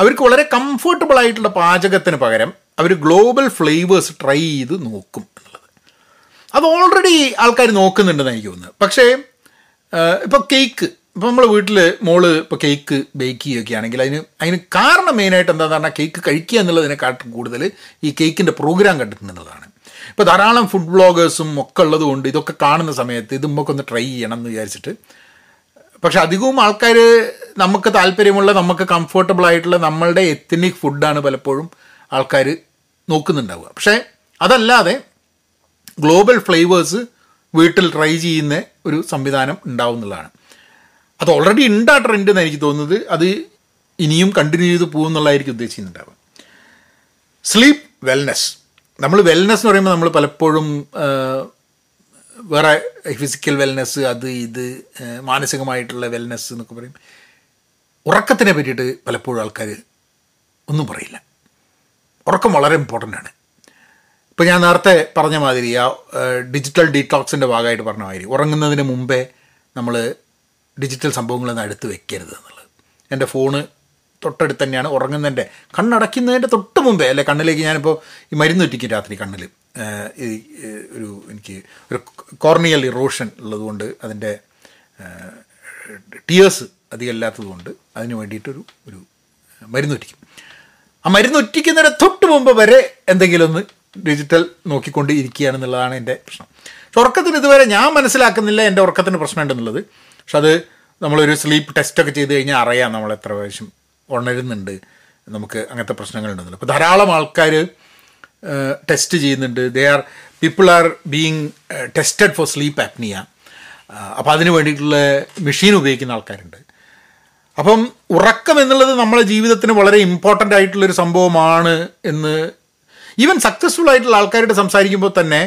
അവർക്ക് വളരെ കംഫർട്ടബിൾ ആയിട്ടുള്ള പാചകത്തിന് പകരം അവർ ഗ്ലോബൽ ഫ്ലേവേഴ്സ് ട്രൈ ചെയ്ത് നോക്കും എന്നുള്ളത്. അത് ഓൾറെഡി ആൾക്കാർ നോക്കുന്നുണ്ടെന്ന് എനിക്ക് തോന്നുന്നത്. പക്ഷേ ഇപ്പോൾ കേക്ക് ഇപ്പോൾ നമ്മൾ വീട്ടിൽ മോൾ ഇപ്പോൾ കേക്ക് ബേക്ക് ചെയ്യുകയൊക്കെ ആണെങ്കിൽ അതിന് അതിന് കാരണം മെയിനായിട്ട് എന്താണെന്ന് പറഞ്ഞാൽ കേക്ക് കഴിക്കുക എന്നുള്ളതിനെക്കാട്ടും കൂടുതൽ ഈ കേക്കിന്റെ പ്രോഗ്രാം കണ്ടിട്ടുണ്ടെന്നുള്ളതാണ്. ഇപ്പോൾ ധാരാളം ഫുഡ് ബ്ലോഗേഴ്സും ഒക്കെ ഉള്ളതുകൊണ്ട് ഇതൊക്കെ കാണുന്ന സമയത്ത് ഇത് നമുക്കൊന്ന് ട്രൈ ചെയ്യണം എന്ന് വിചാരിച്ചിട്ട്. പക്ഷെ അധികവും ആൾക്കാർ നമുക്ക് താല്പര്യമുള്ള നമുക്ക് കംഫർട്ടബിൾ ആയിട്ടുള്ള നമ്മളുടെ എത്തനിക് ഫുഡാണ് പലപ്പോഴും ആൾക്കാർ നോക്കുന്നുണ്ടാവുക. പക്ഷേ അതല്ലാതെ ഗ്ലോബൽ ഫ്ലേവേഴ്സ് വീട്ടിൽ ട്രൈ ചെയ്യുന്ന ഒരു സംവിധാനം ഉണ്ടാവുന്നതാണ് അത് ഓൾറെഡി ഉണ്ട് ആ ട്രെൻഡ് എന്ന് എനിക്ക് തോന്നുന്നത്. അത് ഇനിയും കണ്ടിന്യൂ ചെയ്ത് പോകും എന്നുള്ളതായിരിക്കും ഉദ്ദേശിക്കുന്നുണ്ടാവുക. സ്ലീപ്പ് വെൽനെസ് നമ്മൾ വെൽനെസ് എന്ന് പറയുമ്പോൾ നമ്മൾ പലപ്പോഴും വേറെ ഫിസിക്കൽ വെൽനെസ് അത് ഇത് മാനസികമായിട്ടുള്ള വെൽനെസ് എന്നൊക്കെ പറയും. ഉറക്കത്തിനെ പറ്റിയിട്ട് പലപ്പോഴും ആൾക്കാർ ഒന്നും പറയില്ല. ഉറക്കം വളരെ ഇമ്പോർട്ടന്റ് ആണ്. ഇപ്പോൾ ഞാൻ നേരത്തെ പറഞ്ഞ മാതിരി ആ ഡിജിറ്റൽ ഡീടോക്സിന്റെ ഭാഗമായിട്ട് പറഞ്ഞ മാതിരി ഉറങ്ങുന്നതിന് മുമ്പേ നമ്മൾ ഡിജിറ്റൽ സംഭവങ്ങളൊന്നും അടുത്ത് വെക്കരുത് എന്നുള്ളത്. എന്റെ ഫോണ് തൊട്ടടുത്ത് തന്നെയാണ് ഉറങ്ങുന്നതിന്റെ കണ്ണടയ്ക്കുന്നതിന്റെ തൊട്ട് മുമ്പേ അല്ലെ കണ്ണിലേക്ക് ഞാനിപ്പോൾ ഈ മരുന്ന് ഒറ്റിക്കും രാത്രി കണ്ണിൽ ഈ ഒരു എനിക്ക് ഒരു കോർണിയൽ ഇറോഷൻ ഉള്ളതുകൊണ്ട് അതിന്റെ ടിയേഴ്സ് അധികം ഇല്ലാത്തതുകൊണ്ട് അതിന് വേണ്ടിയിട്ടൊരു ഒരു മരുന്ന് ഒറ്റിക്കും. ആ മരുന്ന് ഒറ്റിക്കുന്നതിന് തൊട്ട് മുമ്പ് വരെ എന്തെങ്കിലും ഒന്ന് ഡിജിറ്റൽ നോക്കിക്കൊണ്ട് ഇരിക്കുകയാണെന്നുള്ളതാണ് എന്റെ പ്രശ്നം. പക്ഷെ ഉറക്കത്തിന് ഇതുവരെ ഞാൻ മനസ്സിലാക്കുന്നില്ല എന്റെ ഉറക്കത്തിന് പ്രശ്നമുണ്ടെന്നുള്ളത്. പക്ഷെ അത് നമ്മളൊരു സ്ലീപ്പ് ടെസ്റ്റൊക്കെ ചെയ്ത് കഴിഞ്ഞാൽ അറിയാം നമ്മൾ എത്ര പ്രാവശ്യം ഉണരുന്നുണ്ട്. നമുക്ക് അങ്ങനത്തെ പ്രശ്നങ്ങളുണ്ടെന്നില്ല അപ്പോൾ ധാരാളം ആൾക്കാർ ടെസ്റ്റ് ചെയ്യുന്നുണ്ട്. They are people are being tested for sleep apnea അപ്പോൾ അതിന് വേണ്ടിയിട്ടുള്ള മെഷീൻ ഉപയോഗിക്കുന്ന ആൾക്കാരുണ്ട്. അപ്പം ഉറക്കം എന്നുള്ളത് നമ്മളെ ജീവിതത്തിന് വളരെ ഇമ്പോർട്ടന്റ് ആയിട്ടുള്ളൊരു സംഭവമാണ് എന്ന് ഈവൻ സക്സസ്ഫുൾ ആയിട്ടുള്ള ആൾക്കാരോട് സംസാരിക്കുമ്പോൾ തന്നെ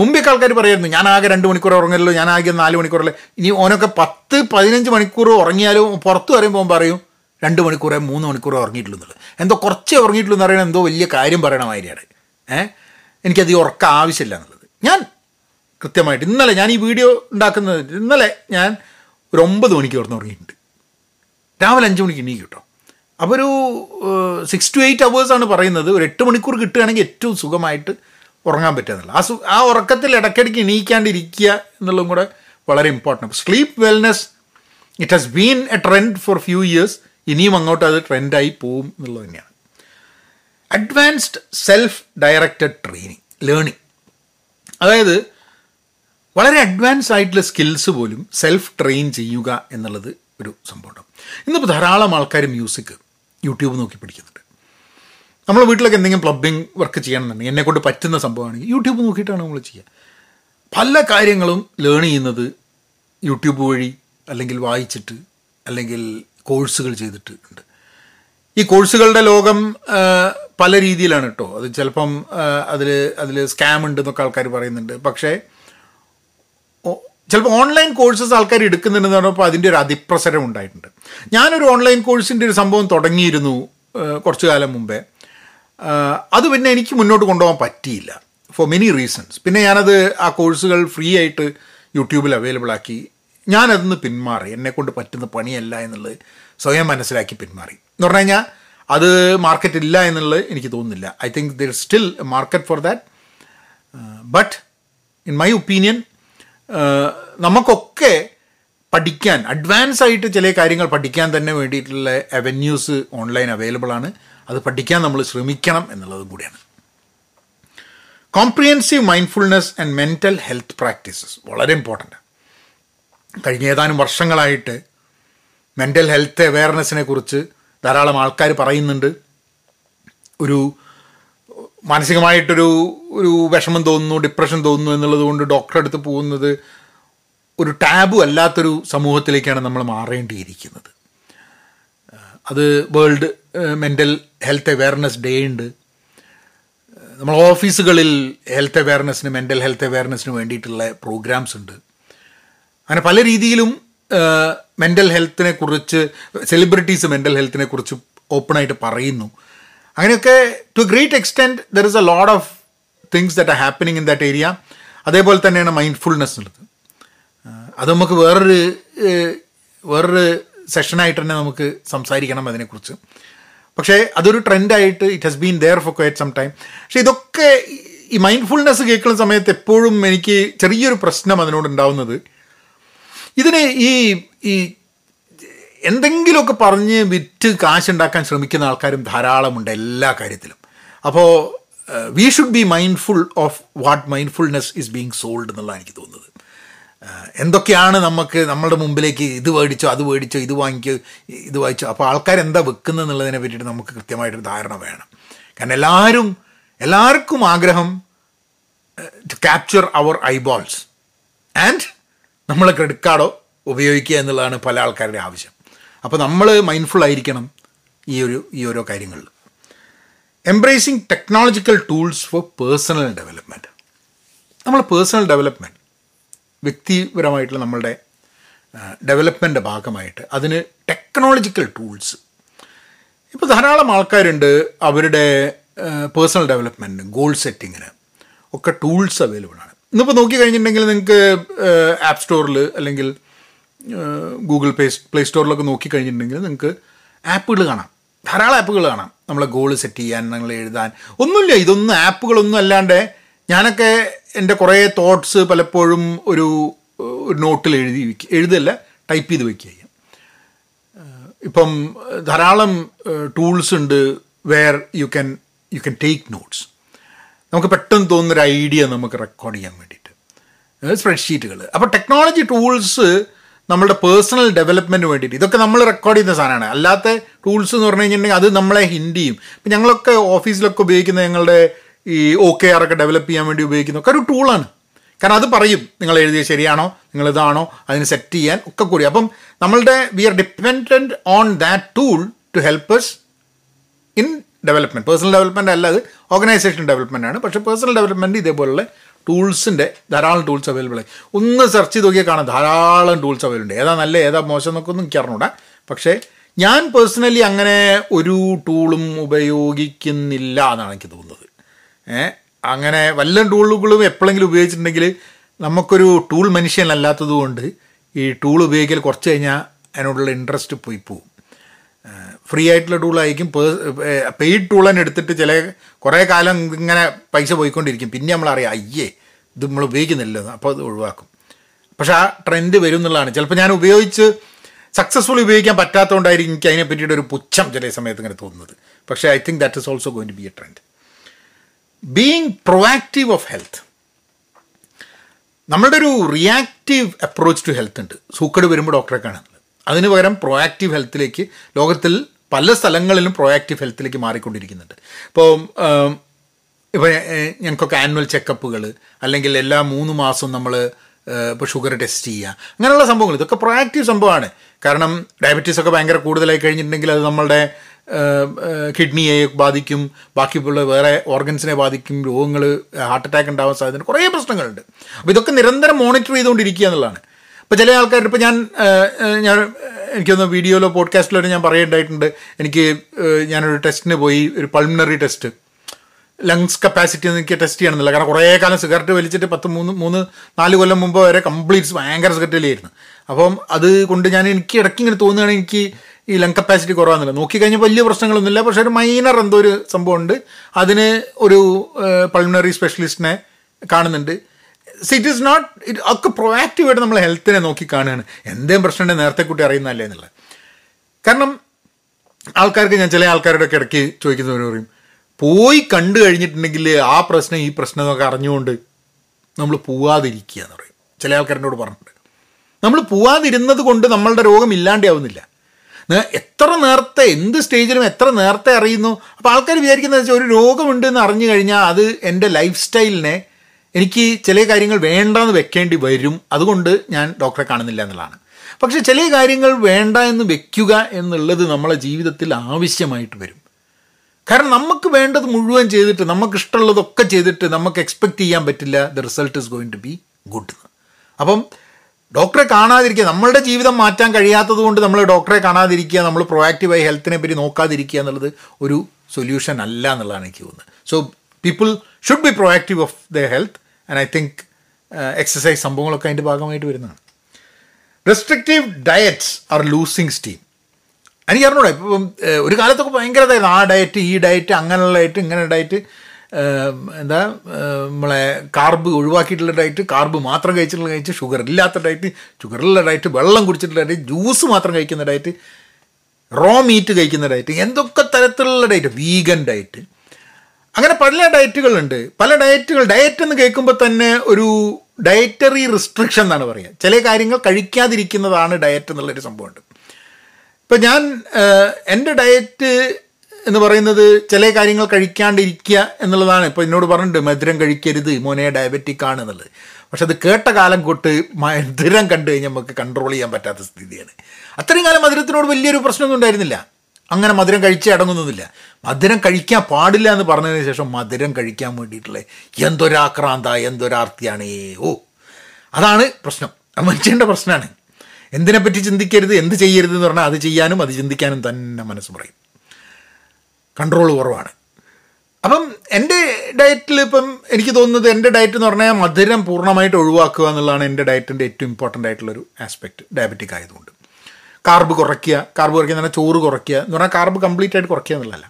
മുമ്പേക്ക് ആൾക്കാർ പറയായിരുന്നു ഞാൻ ആകെ രണ്ട് മണിക്കൂർ ഉറങ്ങല്ലോ ഞാൻ ആകെ നാല് മണിക്കൂറല്ലേ. ഇനി ഓനൊക്കെ പത്ത് പതിനഞ്ച് മണിക്കൂർ ഉറങ്ങിയാലും പുറത്ത് പറയുമ്പോൾ പറയും രണ്ട് മണിക്കൂറേ മൂന്ന് മണിക്കൂറേ ഉറങ്ങിയിട്ടുള്ളൂ എന്നുള്ളത് എന്തോ കുറച്ചേ ഉറങ്ങിയിട്ടുള്ളൂ എന്ന് പറയുന്നത് എന്തോ വലിയ കാര്യം പറയണ മാതിരിയാണ്. ഏഹ് എനിക്കത് ഉറക്കം ആവശ്യമില്ല എന്നുള്ളത്. ഞാൻ കൃത്യമായിട്ട് ഇന്നലെ ഞാൻ ഈ വീഡിയോ ഉണ്ടാക്കുന്നത് ഇന്നലെ ഞാൻ ഒരു ഒമ്പത് മണിക്ക് ഉറന്ന് ഉറങ്ങിയിട്ടുണ്ട്. രാവിലെ അഞ്ച് മണിക്ക് ഇനി കേട്ടോ. അപ്പോൾ ഒരു സിക്സ് ടു എയ്റ്റ് അവേഴ്സാണ് പറയുന്നത്. ഒരു എട്ട് മണിക്കൂർ കിട്ടുകയാണെങ്കിൽ ഏറ്റവും സുഖമായിട്ട് ഉറങ്ങാൻ പറ്റുക ആ സു ആ ഉറക്കത്തിൽ ഇടയ്ക്കിടയ്ക്ക് എണീക്കാണ്ടിരിക്കുക എന്നുള്ളതും കൂടെ വളരെ important sleep wellness it has been a trend for few years ഇനിയും അങ്ങോട്ട് അത് ട്രെൻഡായി പോവും എന്നുള്ളത് തന്നെയാണ്. Advanced self directed training learning അതായത് വളരെ അഡ്വാൻസ് ആയിട്ടുള്ള സ്കിൽസ് പോലും സെൽഫ് ട്രെയിൻ ചെയ്യുക എന്നുള്ളത് ഒരു സംഭവമാണ് ഇന്നിപ്പോൾ ധാരാളം ആൾക്കാർ മ്യൂസിക് യൂട്യൂബ് നോക്കി പഠിക്കുന്നുണ്ട് നമ്മൾ വീട്ടിലൊക്കെ എന്തെങ്കിലും പ്ലംബിംഗ് വർക്ക് ചെയ്യണമെന്നുണ്ടെങ്കിൽ എന്നെ കൊണ്ട് പറ്റുന്ന സംഭവമാണെങ്കിൽ യൂട്യൂബ് നോക്കിയിട്ടാണ് നമ്മൾ ചെയ്യുക. പല കാര്യങ്ങളും ലേൺ ചെയ്യുന്നത് യൂട്യൂബ് വഴി അല്ലെങ്കിൽ വായിച്ചിട്ട് അല്ലെങ്കിൽ കോഴ്സുകൾ ചെയ്തിട്ട് ഉണ്ട്. ഈ കോഴ്സുകളുടെ ലോകം പല രീതിയിലാണ് കേട്ടോ. അത് ചിലപ്പം അതിൽ അതിൽ സ്കാം ഉണ്ട് എന്നൊക്കെ ആൾക്കാർ പറയുന്നുണ്ട്. പക്ഷേ ചിലപ്പോൾ ഓൺലൈൻ കോഴ്സസ് ആൾക്കാർ എടുക്കുന്നുണ്ടെന്ന് പറഞ്ഞപ്പോൾ അതിന്റെ ഒരു അതിപ്രസരം ഉണ്ടായിട്ടുണ്ട്. ഞാനൊരു ഓൺലൈൻ കോഴ്സിന്റെ ഒരു സംഭവം തുടങ്ങിയിരുന്നു കുറച്ചു കാലം മുമ്പേ. അത് പിന്നെ എനിക്ക് മുന്നോട്ട് കൊണ്ടുപോകാൻ പറ്റിയില്ല. ഫോർ മെനി റീസൺസ് പിന്നെ ഞാനത് ആ കോഴ്സുകൾ ഫ്രീ ആയിട്ട് യൂട്യൂബിൽ അവൈലബിൾ ആക്കി. ഞാനതൊന്ന് പിന്മാറി. എന്നെക്കൊണ്ട് പറ്റുന്ന പണിയല്ല എന്നുള്ളത് സ്വയം മനസ്സിലാക്കി പിന്മാറി. എന്ന് പറഞ്ഞു കഴിഞ്ഞാൽ അത് മാർക്കറ്റ് ഇല്ല എന്നുള്ളത് എനിക്ക് തോന്നുന്നില്ല. I think there still market for that but in my opinion നമുക്കൊക്കെ പഠിക്കാൻ അഡ്വാൻസ് ആയിട്ട് ചില കാര്യങ്ങൾ പഠിക്കാൻ തന്നെ വേണ്ടിയിട്ടുള്ള അവന്യൂസ് ഓൺലൈൻ അവൈലബിൾ ആണ്. അത് പഠിക്കാൻ നമ്മൾ ശ്രമിക്കണം എന്നുള്ളതും കൂടിയാണ്. Comprehensive mindfulness and mental health practices വളരെ ഇമ്പോർട്ടന്റ് കഴിഞ്ഞ ഏതാനും വർഷങ്ങളായിട്ട് മെന്റൽ ഹെൽത്ത് അവെയർനെസ്സിനെ കുറിച്ച് ധാരാളം ആൾക്കാർ പറയുന്നുണ്ട്. ഒരു മാനസികമായിട്ടൊരു ഒരു വിഷമം തോന്നുന്നു ഡിപ്രഷൻ തോന്നുന്നു എന്നുള്ളത് കൊണ്ട് ഡോക്ടറെ അടുത്ത് പോകുന്നത് ഒരു ടാബു അല്ലാത്തൊരു സമൂഹത്തിലേക്കാണ് നമ്മൾ മാറേണ്ടിയിരിക്കുന്നത്. അത് world mental health awareness day ഉണ്ട്. നമ്മൾ ഓഫീസുകളിൽ ഹെൽത്ത് അവെയർനെസ്സിന് മെന്റൽ ഹെൽത്ത് അവെയർനെസ്സിന് വേണ്ടിയിട്ടുള്ള പ്രോഗ്രാംസ് ഉണ്ട്. അങ്ങനെ പല രീതിയിലും മെന്റൽ ഹെൽത്തിനെ കുറിച്ച് സെലിബ്രിറ്റീസ് മെന്റൽ ഹെൽത്തിനെ കുറിച്ച് ഓപ്പണായിട്ട് പറയുന്നു. അങ്ങനെയൊക്കെ to great extent there is a load of things that are happening in that area അതേപോലെ തന്നെയാണ് മൈൻഡ്ഫുൾനെസ് ഉള്ളത്. അത് നമുക്ക് വേറൊരു വേറൊരു സെഷനായിട്ട് തന്നെ നമുക്ക് സംസാരിക്കണം അതിനെക്കുറിച്ച്. പക്ഷേ അതൊരു ട്രെൻഡായിട്ട് it has been there for quite some time പക്ഷേ ഇതൊക്കെ ഈ മൈൻഡ്ഫുൾനെസ് കേൾക്കുന്ന സമയത്ത് എപ്പോഴും എനിക്ക് ചെറിയൊരു പ്രശ്നം അതിനോട് ഉണ്ടാവുന്നത്. ഇതിന് ഈ ഈ എന്തെങ്കിലുമൊക്കെ പറഞ്ഞ് വിറ്റ് കാശുണ്ടാക്കാൻ ശ്രമിക്കുന്ന ആൾക്കാരും ധാരാളമുണ്ട് എല്ലാ കാര്യത്തിലും. അപ്പോൾ we should be mindful of what mindfulness is being sold എന്നുള്ളതാണ് എനിക്ക് തോന്നുന്നത്. എന്തൊക്കെയാണ് നമുക്ക് നമ്മളുടെ മുമ്പിലേക്ക് ഇത് മേടിച്ചോ അത് മേടിച്ചോ ഇത് വാങ്ങിക്കോ ഇത് വായിച്ചോ അപ്പോൾ ആൾക്കാർ എന്താ വെക്കുന്നത് എന്നുള്ളതിനെ പറ്റിയിട്ട് നമുക്ക് കൃത്യമായിട്ടൊരു ധാരണ വേണം. കാരണം എല്ലാവരും എല്ലാവർക്കും ആഗ്രഹം to capture our eyeballs and നമ്മൾ ക്രെഡിറ്റ് കാർഡോ ഉപയോഗിക്കുക എന്നുള്ളതാണ് പല ആൾക്കാരുടെ ആവശ്യം. അപ്പോൾ നമ്മൾ മൈൻഡ്ഫുൾ ആയിരിക്കണം ഈ ഒരു ഈ ഓരോ കാര്യങ്ങളിൽ. Embracing technological tools for personal development നമ്മൾ പേഴ്സണൽ ഡെവലപ്മെന്റ് വ്യക്തിപരമായിട്ടുള്ള നമ്മളുടെ ഡെവലപ്മെന്റെ ഭാഗമായിട്ട് അതിന് ടെക്നോളജിക്കൽ ടൂൾസ് ഇപ്പോൾ ധാരാളം ആൾക്കാരുണ്ട് അവരുടെ പേഴ്സണൽ ഡെവലപ്മെന്റിന് ഗോൾ സെറ്റിങ്ങിന് ഒക്കെ ടൂൾസ് അവൈലബിൾ ആണ്. ഇന്നിപ്പോൾ നോക്കിക്കഴിഞ്ഞിട്ടുണ്ടെങ്കിൽ നിങ്ങൾക്ക് ആപ്പ് സ്റ്റോറിൽ അല്ലെങ്കിൽ ഗൂഗിൾ പേ പ്ലേ സ്റ്റോറിലൊക്കെ നോക്കിക്കഴിഞ്ഞിട്ടുണ്ടെങ്കിൽ നിങ്ങൾക്ക് ആപ്പുകൾ കാണാം. ധാരാളം ആപ്പുകൾ കാണാം. നമ്മളെ ഗോൾ സെറ്റ് ചെയ്യാൻ നിങ്ങൾ എഴുതാൻ. ഒന്നുമില്ല ഇതൊന്നും ആപ്പുകളൊന്നും അല്ലാണ്ട് ഞാനൊക്കെ എന്റെ കുറേ തോട്ട്സ് പലപ്പോഴും ഒരു നോട്ടിൽ എഴുതി വയ്ക്കുക എഴുതല്ല ടൈപ്പ് ചെയ്ത് വയ്ക്കുക ചെയ്യാം ഇപ്പം ധാരാളം ടൂൾസ് ഉണ്ട് where you can you can take notes നമുക്ക് പെട്ടെന്ന് തോന്നുന്നൊരു ഐഡിയ നമുക്ക് റെക്കോർഡ് ചെയ്യാൻ വേണ്ടിയിട്ട്. സ്പ്രെഡ്ഷീറ്റുകൾ അപ്പോൾ ടെക്നോളജി ടൂൾസ് നമ്മളുടെ പേഴ്സണൽ ഡെവലപ്മെന്റിന് വേണ്ടിയിട്ട്. ഇതൊക്കെ നമ്മൾ റെക്കോർഡ് ചെയ്യുന്ന സാധനമാണ്. അല്ലാത്ത ടൂൾസ് എന്ന് പറഞ്ഞു കഴിഞ്ഞിട്ടുണ്ടെങ്കിൽ അത് നമ്മളെ ഹിൻഡ് ചെയ്യും. ഇപ്പം ഞങ്ങളൊക്കെ ഓഫീസിലൊക്കെ ഉപയോഗിക്കുന്ന ഞങ്ങളുടെ ഈ ഒ കെ ആർ ഒക്കെ ഡെവലപ്പ് ചെയ്യാൻ വേണ്ടി ഉപയോഗിക്കുന്ന ഒക്കെ ഒരു ടൂളാണ് കാരണം അത് പറയും നിങ്ങൾ എഴുതിയത് ശരിയാണോ? നിങ്ങൾ ഇതാണോ? അതിന് സെറ്റ് ചെയ്യാൻ ഒക്കെ കൂടി. അപ്പം നമ്മളുടെ we are dependent on that tool to help us in development personal development അല്ല അത് ഓർഗനൈസേഷൻ ഡെവലപ്മെന്റ് ആണ്. പക്ഷേ പേഴ്സണൽ ഡെവലപ്മെന്റ് ഇതേപോലുള്ള ടൂൾസിന്റെ ധാരാളം ടൂൾസ് അവൈലബിൾ ആയി. ഒന്ന് സെർച്ച് ചെയ്ത് നോക്കിയാൽ കാണാം ധാരാളം ടൂൾസ് അവൈലബിൾ ഉണ്ട്. ഏതാ നല്ല ഏതാ മോശം എന്നൊക്കെ ഒന്നും എനിക്ക് അറിഞ്ഞൂടാ. പക്ഷേ ഞാൻ പേഴ്സണലി അങ്ങനെ ഒരു ടൂളും ഉപയോഗിക്കുന്നില്ല എന്നാണ് എനിക്ക് തോന്നുന്നത്. അങ്ങനെ വല്ല ടൂളുകളും എപ്പോഴെങ്കിലും ഉപയോഗിച്ചിട്ടുണ്ടെങ്കിൽ നമുക്കൊരു ടൂൾ മനുഷ്യനല്ലാത്തത് കൊണ്ട് ഈ ടൂൾ ഉപയോഗിക്കൽ കുറച്ച് കഴിഞ്ഞാൽ അതിനോടുള്ള ഇൻട്രസ്റ്റ് പോയി പോവും. ഫ്രീ ആയിട്ടുള്ള ടൂളായിരിക്കും പെയ്ഡ് ടൂൾ തന്നെ എടുത്തിട്ട് ചില കുറേ കാലം ഇങ്ങനെ പൈസ പോയിക്കൊണ്ടിരിക്കും. പിന്നെ നമ്മളറിയാം അയ്യേ ഇത് നമ്മൾ ഉപയോഗിക്കുന്നില്ല അപ്പോൾ അത് ഒഴിവാക്കും. പക്ഷേ ആ ട്രെൻഡ് വരും എന്നുള്ളതാണ്. ചിലപ്പോൾ ഞാൻ ഉപയോഗിച്ച് സക്സസ്ഫുൾ ഉപയോഗിക്കാൻ പറ്റാത്തതുകൊണ്ടായിരിക്കും എനിക്ക് അതിനെ പറ്റിയിട്ട് ഒരു പുച്ഛം ചില സമയത്ത് ഇങ്ങനെ തോന്നുന്നത്. പക്ഷേ I think that is also going to be a trend being proactive of health നമ്മളുടെ ഒരു റിയാക്റ്റീവ് അപ്രോച്ച് ടു ഹെൽത്ത് ഉണ്ട്. സൂക്കട് വരുമ്പോൾ ഡോക്ടറെ കാണുന്നത് അതിന് പകരം പ്രൊയാക്റ്റീവ് ഹെൽത്തിലേക്ക് ലോകത്തിൽ പല സ്ഥലങ്ങളിലും പ്രൊയാക്റ്റീവ് ഹെൽത്തിലേക്ക് മാറിക്കൊണ്ടിരിക്കുന്നുണ്ട്. ഇപ്പോൾ ഇപ്പോൾ ഞങ്ങൾക്കൊക്കെ ആനുവൽ ചെക്കപ്പുകൾ അല്ലെങ്കിൽ എല്ലാ മൂന്ന് മാസവും നമ്മൾ ഇപ്പോൾ ഷുഗർ ടെസ്റ്റ് ചെയ്യുക. അങ്ങനെയുള്ള സംഭവങ്ങൾ. ഇതൊക്കെ പ്രൊയാക്റ്റീവ് സംഭവമാണ്. കാരണം ഡയബറ്റീസ് ഒക്കെ ഭയങ്കര കൂടുതലായി കഴിഞ്ഞിട്ടുണ്ടെങ്കിൽ അത് നമ്മളുടെ കിഡ്നിയെ ബാധിക്കും ബാക്കിയുള്ള വേറെ ഓർഗൻസിനെ ബാധിക്കും രോഗങ്ങൾ ഹാർട്ട് അറ്റാക്ക് ഉണ്ടാവാൻ സാധ്യത കുറേ പ്രശ്നങ്ങളുണ്ട്. അപ്പോൾ ഇതൊക്കെ നിരന്തരം മോണിറ്റർ ചെയ്തുകൊണ്ടിരിക്കുക എന്നുള്ളതാണ്. ഇപ്പോൾ ചില ആൾക്കാർ ഇപ്പോൾ ഞാൻ ഞാൻ എനിക്കൊന്ന് വീഡിയോയിലോ പോഡ്കാസ്റ്റിലോ ഞാൻ പറയേണ്ടതായിട്ടുണ്ട് എനിക്ക് ഞാനൊരു ടെസ്റ്റിന് പോയി ഒരു പൾമിനറി ടെസ്റ്റ് ലങ്സ് കപ്പാസിറ്റി എനിക്ക് ടെസ്റ്റ് ചെയ്യണമെന്നില്ല. കാരണം കുറേ കാലം സിഗരറ്റ് വലിച്ചിട്ട് പത്ത് മൂന്ന് മൂന്ന് നാല് കൊല്ലം മുമ്പ് വരെ കംപ്ലീറ്റ് ഭയങ്കര സിഗരറ്റ് വലിയായിരുന്നു. അപ്പം അത് കൊണ്ട് ഞാൻ എനിക്ക് ഇടയ്ക്ക് ഇങ്ങനെ എനിക്ക് ഈ ലങ് കപ്പാസിറ്റി കുറവാണെന്നില്ല നോക്കിക്കഴിഞ്ഞാൽ വലിയ പ്രശ്നങ്ങളൊന്നുമില്ല. പക്ഷെ ഒരു മൈനർ എന്തോ ഒരു സംഭവമുണ്ട്. അതിന് ഒരു പൾമിനറി സ്പെഷ്യലിസ്റ്റിനെ കാണുന്നുണ്ട്. ഇറ്റ് ഈസ് നോട്ട് ഇറ്റ് ഒക്കെ പ്രൊവാക്റ്റീവായിട്ട് നമ്മൾ ഹെൽത്തിനെ നോക്കി കാണുകയാണ്. എന്തേലും പ്രശ്നമുണ്ടെങ്കിൽ നേരത്തെ കുട്ടി അറിയുന്നതല്ലേ എന്നുള്ളത്. കാരണം ആൾക്കാർക്ക് ഞാൻ ചില ആൾക്കാരുടെ ഒക്കെ ഇടയ്ക്ക് ചോദിക്കുന്നവർ പറയും പോയി കണ്ടു കഴിഞ്ഞിട്ടുണ്ടെങ്കിൽ ആ പ്രശ്നം ഈ പ്രശ്നം എന്നൊക്കെ അറിഞ്ഞുകൊണ്ട് നമ്മൾ പോവാതിരിക്കുക എന്ന് പറയും. ചില ആൾക്കാരോട് പറഞ്ഞിട്ടുണ്ട്. നമ്മൾ പോവാതിരുന്നത് കൊണ്ട് നമ്മളുടെ രോഗം ഇല്ലാണ്ടാവുന്നില്ല. എത്ര നേരത്തെ എന്ത് സ്റ്റേജിലും എത്ര നേരത്തെ അറിയുന്നു? അപ്പോൾ ആൾക്കാർ വിചാരിക്കുന്നത് വെച്ചാൽ ഒരു രോഗമുണ്ട് എന്ന് അറിഞ്ഞു കഴിഞ്ഞാൽ അത് എന്റെ ലൈഫ് സ്റ്റൈലിനെ എനിക്ക് ചില കാര്യങ്ങൾ വേണ്ടെന്ന് വെക്കേണ്ടി വരും. അതുകൊണ്ട് ഞാൻ ഡോക്ടറെ കാണുന്നില്ല എന്നുള്ളതാണ്. പക്ഷെ ചില കാര്യങ്ങൾ വേണ്ട എന്ന് വെക്കുക എന്നുള്ളത് നമ്മളെ ജീവിതത്തിൽ ആവശ്യമായിട്ട് വരും. കാരണം നമുക്ക് വേണ്ടത് മുഴുവൻ ചെയ്തിട്ട് നമുക്ക് ഇഷ്ടമുള്ളതൊക്കെ ചെയ്തിട്ട് നമുക്ക് എക്സ്പെക്റ്റ് ചെയ്യാൻ പറ്റില്ല. The result is going to be good അപ്പം ഡോക്ടറെ കാണാതിരിക്കുക നമ്മളുടെ ജീവിതം മാറ്റാൻ കഴിയാത്തത് കൊണ്ട് നമ്മൾ ഡോക്ടറെ കാണാതിരിക്കുക നമ്മൾ പ്രൊയാക്റ്റീവായി ഹെൽത്തിനെ പറ്റി നോക്കാതിരിക്കുക എന്നുള്ളത് ഒരു സൊല്യൂഷൻ അല്ല എന്നുള്ളതാണ് എനിക്ക് തോന്നുന്നത്. So people should be proactive of the health and I think exercise സംഭവങ്ങളൊക്കെ അതിന്റെ ഭാഗമായിട്ട് വരുന്നതാണ്. Restrictive diets are losing steam എനിക്ക് അറിഞ്ഞൂടാ ഇപ്പം ഒരു കാലത്തൊക്കെ ഭയങ്കരതായിരുന്നു. ആ ഡയറ്റ് ഈ ഡയറ്റ് അങ്ങനെയുള്ള ഡയറ്റ് ഇങ്ങനെ ഡയറ്റ് എന്താ നമ്മളെ കാർബ് ഒഴിവാക്കിയിട്ടുള്ള ഡയറ്റ് കാർബ് മാത്രം കഴിച്ചിട്ടുള്ള കഴിച്ച് ഷുഗർ ഇല്ലാത്ത ഡയറ്റ് ഷുഗറുള്ള ഡയറ്റ് വെള്ളം കുടിച്ചിട്ടുള്ള ഡയറ്റ് ജ്യൂസ് മാത്രം കഴിക്കുന്ന ഡയറ്റ് റോ മീറ്റ് കഴിക്കുന്ന ഡയറ്റ് എന്തൊക്കെ തരത്തിലുള്ള ഡയറ്റ് വീഗൻ ഡയറ്റ് അങ്ങനെ പല ഡയറ്റുകളുണ്ട് പല ഡയറ്റുകൾ ഡയറ്റ് എന്ന് കേൾക്കുമ്പോൾ തന്നെ ഒരു ഡയറ്ററി റിസ്ട്രിക്ഷൻ എന്നാണ് പറയുക. ചില കാര്യങ്ങൾ കഴിക്കാതിരിക്കുന്നതാണ് ഡയറ്റ് എന്നുള്ളൊരു സംഭവമുണ്ട്. ഇപ്പം ഞാൻ എന്റെ ഡയറ്റ് എന്ന് പറയുന്നത് ചില കാര്യങ്ങൾ കഴിക്കാണ്ടിരിക്കുക എന്നുള്ളതാണ്. ഇപ്പോൾ എന്നോട് പറഞ്ഞിട്ടുണ്ട് മധുരം കഴിക്കരുത് മോനെ ഡയബറ്റിക് ആണ് എന്നുള്ളത്. പക്ഷെ അത് കേട്ട കാലം കൊട്ട് മധുരം കണ്ടു കഴിഞ്ഞാൽ നമുക്ക് കൺട്രോൾ ചെയ്യാൻ പറ്റാത്ത സ്ഥിതിയാണ്. അത്രയും കാലം മധുരത്തിനോട് വലിയൊരു പ്രശ്നമൊന്നും ഉണ്ടായിരുന്നില്ല. അങ്ങനെ മധുരം കഴിച്ച് അടങ്ങുന്നൊന്നുമില്ല. മധുരം കഴിക്കാൻ പാടില്ല എന്ന് പറഞ്ഞതിന് ശേഷം മധുരം കഴിക്കാൻ വേണ്ടിയിട്ടുള്ള എന്തൊരാക്രാന്ത എന്തൊരാർത്തിയാണ്? ഓ അതാണ് പ്രശ്നം. മനുഷ്യന്റെ പ്രശ്നമാണ്. എന്തിനെപ്പറ്റി ചിന്തിക്കരുത് എന്ത് ചെയ്യരുത് എന്ന് പറഞ്ഞാൽ അത് ചെയ്യാനും അത് ചിന്തിക്കാനും തന്നെ മനസ്സ് പറയും. കൺട്രോൾ കുറവാണ്. അപ്പം എന്റെ ഡയറ്റിൽ ഇപ്പം എനിക്ക് തോന്നുന്നത് എന്റെ ഡയറ്റ് എന്ന് പറഞ്ഞാൽ മധുരം പൂർണമായിട്ട് ഒഴിവാക്കുക എന്നുള്ളതാണ് എന്റെ ഡയറ്റിന്റെ ഏറ്റവും ഇമ്പോർട്ടന്റ് ആയിട്ടുള്ളൊരു ആസ്പെക്റ്റ് ഡയബറ്റിക് ആയതുകൊണ്ട്. കാർബ് കുറയ്ക്കുക കാർബ് കുറയ്ക്കുക എന്ന് പറഞ്ഞാൽ ചോറ് കുറയ്ക്കുക എന്ന് പറഞ്ഞാൽ കാർബ് കംപ്ലീറ്റ് ആയിട്ട് കുറയ്ക്കുക എന്നുള്ളതല്ല.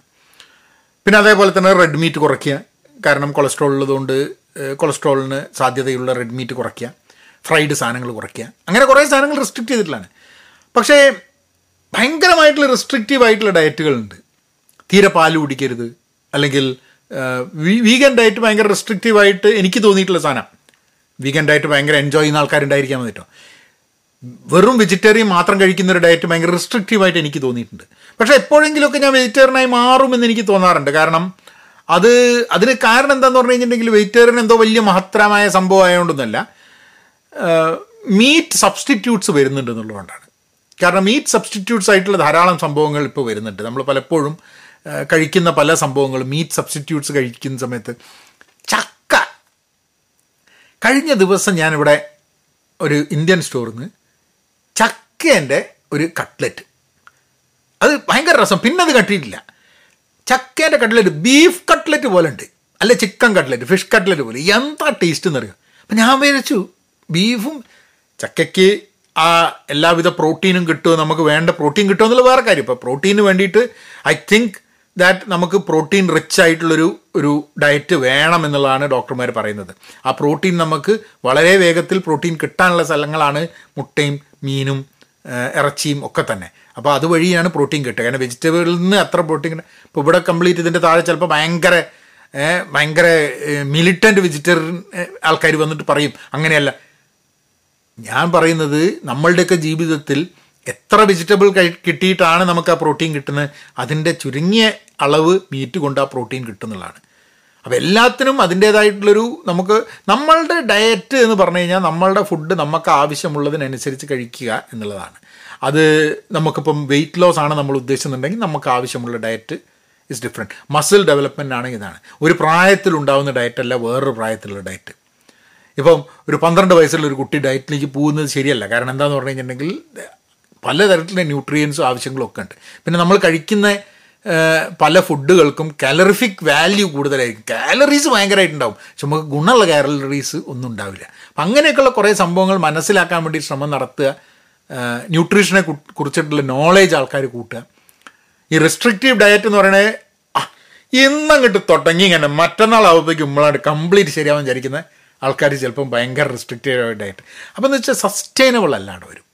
പിന്നെ അതേപോലെ തന്നെ റെഡ് മീറ്റ് കുറയ്ക്കുക കാരണം കൊളസ്ട്രോൾ ഉള്ളതുകൊണ്ട് കൊളസ്ട്രോളിന് സാധ്യതയുള്ള റെഡ് മീറ്റ് കുറയ്ക്കുക ഫ്രൈഡ് സാധനങ്ങൾ കുറയ്ക്കുക. അങ്ങനെ കുറേ സാധനങ്ങൾ റെസ്ട്രിക്റ്റ് ചെയ്തിട്ടുള്ളതാണ് പക്ഷേ ഭയങ്കരമായിട്ടുള്ള റെസ്ട്രിക്റ്റീവ് ആയിട്ടുള്ള ഡയറ്റുകളുണ്ട് തീരെ പാൽ കുടിക്കരുത്. അല്ലെങ്കിൽ വീഗൻ ഡയറ്റ് ഭയങ്കര റെസ്ട്രിക്റ്റീവായിട്ട് എനിക്ക് തോന്നിയിട്ടുള്ള സാധനം. വീഗൻ ഡയറ്റ് ഭയങ്കര എൻജോയ് ചെയ്യുന്ന ആൾക്കാരുണ്ടായിരിക്കാൻ വന്നിട്ടോ വെറും വെജിറ്റേറിയൻ മാത്രം കഴിക്കുന്ന ഒരു ഡയറ്റ് ഭയങ്കര റെസ്ട്രിക്റ്റീവായിട്ട് എനിക്ക് തോന്നിയിട്ടുണ്ട്. പക്ഷേ എപ്പോഴെങ്കിലുമൊക്കെ ഞാൻ വെജിറ്റേറിയനായി മാറുമെന്ന് എനിക്ക് തോന്നാറുണ്ട്. കാരണം അത് അതിന് കാരണം എന്താണെന്ന് പറഞ്ഞു കഴിഞ്ഞിട്ടുണ്ടെങ്കിൽ വെജിറ്റേറിയൻ എന്തോ വലിയ മഹത്തരമായ സംഭവം ആയതുകൊണ്ടൊന്നുമല്ല മീറ്റ് സബ്സ്റ്റിറ്റ്യൂട്ട്സ് വരുന്നുണ്ട് എന്നുള്ളതുകൊണ്ടാണ്. കാരണം മീറ്റ് സബ്സ്റ്റിറ്റ്യൂട്ട്സ് ആയിട്ടുള്ള ധാരാളം സംഭവങ്ങൾ ഇപ്പോൾ വരുന്നുണ്ട്. നമ്മൾ പലപ്പോഴും കഴിക്കുന്ന പല സംഭവങ്ങളും മീറ്റ് സബ്സ്റ്റിറ്റ്യൂട്ട്സ് കഴിക്കുന്ന സമയത്ത്. ചക്ക. കഴിഞ്ഞ ദിവസം ഞാനിവിടെ ഒരു ഇന്ത്യൻ സ്റ്റോറിൽ നിന്ന് ചക്കേന്റെ ഒരു കട്ട്ലറ്റ് അത് ഭയങ്കര രസം. പിന്നെ അത് കട്ടിയിട്ടില്ല. ചക്കേന്റെ കട്ട്ലറ്റ് ബീഫ് കട്ട്ലറ്റ് പോലെ ഉണ്ട് അല്ല ചിക്കൻ കട്ട്ലറ്റ് ഫിഷ് കട്ട്ലറ്റ് പോലെ. എന്താ ടേസ്റ്റ് എന്നറിയാം അപ്പം ഞാൻ വിചാരിച്ചു ബീഫും ചക്കയ്ക്ക് ആ എല്ലാവിധ പ്രോട്ടീനും കിട്ടുമോ? നമുക്ക് വേണ്ട പ്രോട്ടീൻ കിട്ടുമോ എന്നുള്ള വേറെ കാര്യം. ഇപ്പോൾ പ്രോട്ടീന് വേണ്ടിയിട്ട് ഐ തിങ്ക് ദാറ്റ് നമുക്ക് പ്രോട്ടീൻ റിച്ച് ആയിട്ടുള്ളൊരു ഒരു ഡയറ്റ് വേണം എന്നുള്ളതാണ് ഡോക്ടർമാർ പറയുന്നത്. ആ പ്രോട്ടീൻ നമുക്ക് വളരെ വേഗത്തിൽ പ്രോട്ടീൻ കിട്ടാനുള്ള സ്ഥലങ്ങളാണ് മുട്ടയും മീനും ഇറച്ചിയും ഒക്കെ തന്നെ. അപ്പോൾ അതുവഴിയാണ് പ്രോട്ടീൻ കിട്ടുക. കാരണം വെജിറ്റബിളിൽ നിന്ന് അത്ര പ്രോട്ടീൻ ഇപ്പോൾ ഇവിടെ കംപ്ലീറ്റ് ഇതിന്റെ താഴെ ചിലപ്പോൾ ഭയങ്കര ഭയങ്കര മിലിറ്റന്റ് വെജിറ്റേറിയൻ ആൾക്കാർ വന്നിട്ട് പറയും. അങ്ങനെയല്ല. ഞാൻ പറയുന്നത് നമ്മളുടെയൊക്കെ ജീവിതത്തിൽ എത്ര വെജിറ്റബിൾ കിട്ടിയിട്ടാണ് നമുക്ക് ആ പ്രോട്ടീൻ കിട്ടുന്നത്. അതിന്റെ ചുരുങ്ങിയ അളവ് മീറ്റ് കൊണ്ട് ആ പ്രോട്ടീൻ കിട്ടുന്നതാണ് അപ്പോൾ എല്ലാത്തിനും അതിന്റേതായിട്ടുള്ളൊരു നമുക്ക് നമ്മളുടെ ഡയറ്റ് എന്ന് പറഞ്ഞു കഴിഞ്ഞാൽ നമ്മളുടെ ഫുഡ് നമുക്ക് ആവശ്യമുള്ളതിനനുസരിച്ച് കഴിക്കുക എന്നുള്ളതാണ്. അത് നമുക്കിപ്പം വെയിറ്റ് ലോസ് ആണ് നമ്മൾ ഉദ്ദേശിക്കുന്നുണ്ടെങ്കിൽ നമുക്ക് ആവശ്യമുള്ള diet is different muscle development ആണ് ഇതാണ്. ഒരു പ്രായത്തിലുണ്ടാവുന്ന ഡയറ്റല്ല വേറൊരു പ്രായത്തിലുള്ള ഡയറ്റ് ഇപ്പം ഒരു പന്ത്രണ്ട് വയസ്സുള്ള ഒരു കുട്ടി ഡയറ്റിലേക്ക് പോകുന്നത് ശരിയല്ല. കാരണം എന്താണെന്ന് പറഞ്ഞു കഴിഞ്ഞിട്ടുണ്ടെങ്കിൽ പലതരത്തിലുള്ള ന്യൂട്രിയൻസും ആവശ്യങ്ങളും ഒക്കെ ഉണ്ട്. പിന്നെ നമ്മൾ കഴിക്കുന്ന പല ഫുഡുകൾക്കും കാലറിഫിക് വാല്യൂ കൂടുതലായിരിക്കും. കാലറീസ് ഭയങ്കരമായിട്ടുണ്ടാവും. പക്ഷെ നമുക്ക് ഗുണമുള്ള കാലറീസ് ഒന്നും ഉണ്ടാവില്ല. അപ്പം അങ്ങനെയൊക്കെയുള്ള കുറേ സംഭവങ്ങൾ മനസ്സിലാക്കാൻ വേണ്ടി ശ്രമം നടത്തുക. ന്യൂട്രീഷനെ കുറിച്ചിട്ടുള്ള നോളേജ് ആൾക്കാർ കൂട്ടുക. ഈ റെസ്ട്രിക്റ്റീവ് ഡയറ്റ് എന്ന് പറയണേ ഇന്നങ്ങോട്ട് തുടങ്ങി ഇങ്ങനെ മറ്റന്നാൾ ആവുമ്പോഴേക്കും നമ്മളാണ് കംപ്ലീറ്റ് ശരിയാവാൻ വിചാരിക്കുന്ന ആൾക്കാർ ചിലപ്പം ഭയങ്കര റെസ്ട്രിക്റ്റീവ് ഡയറ്റ് അപ്പോൾ എന്ന് വെച്ചാൽ സസ്റ്റൈനബിൾ അല്ലാണ്ട് വരും.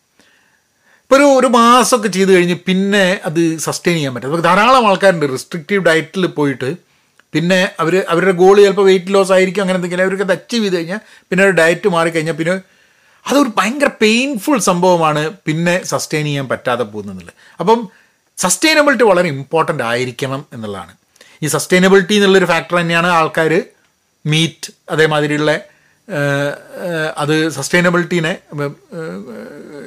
ഇപ്പോൾ ഒരു ഒരു മാസമൊക്കെ ചെയ്ത് കഴിഞ്ഞ് പിന്നെ അത് സസ്റ്റെയിൻ ചെയ്യാൻ പറ്റും. അപ്പോൾ ധാരാളം ആൾക്കാരുണ്ട്. റെസ്ട്രിക്റ്റീവ് ഡയറ്റിൽ പോയിട്ട് പിന്നെ അവർ അവരുടെ ഗോൾ ചിലപ്പോൾ വെയിറ്റ് ലോസ് ആയിരിക്കും അങ്ങനെ എന്തെങ്കിലും. അവർക്ക് അത് അച്ചീവ് ചെയ്ത് കഴിഞ്ഞാൽ പിന്നെ ഒരു ഡയറ്റ് മാറിക്കഴിഞ്ഞാൽ പിന്നെ അതൊരു ഭയങ്കര പെയിൻഫുൾ സംഭവമാണ് പിന്നെ സസ്റ്റെയിൻ ചെയ്യാൻ പറ്റാതെ പോകുന്നത് അപ്പം സസ്റ്റൈനബിലിറ്റി വളരെ ഇമ്പോർട്ടന്റ് ആയിരിക്കണം എന്നുള്ളതാണ്. ഈ സസ്റ്റൈനബിലിറ്റി എന്നുള്ളൊരു ഫാക്ടർ തന്നെയാണ് ആൾക്കാർ മീറ്റ് അതേമാതിരിയുള്ള അത് സസ്റ്റൈനബിലിറ്റീനെ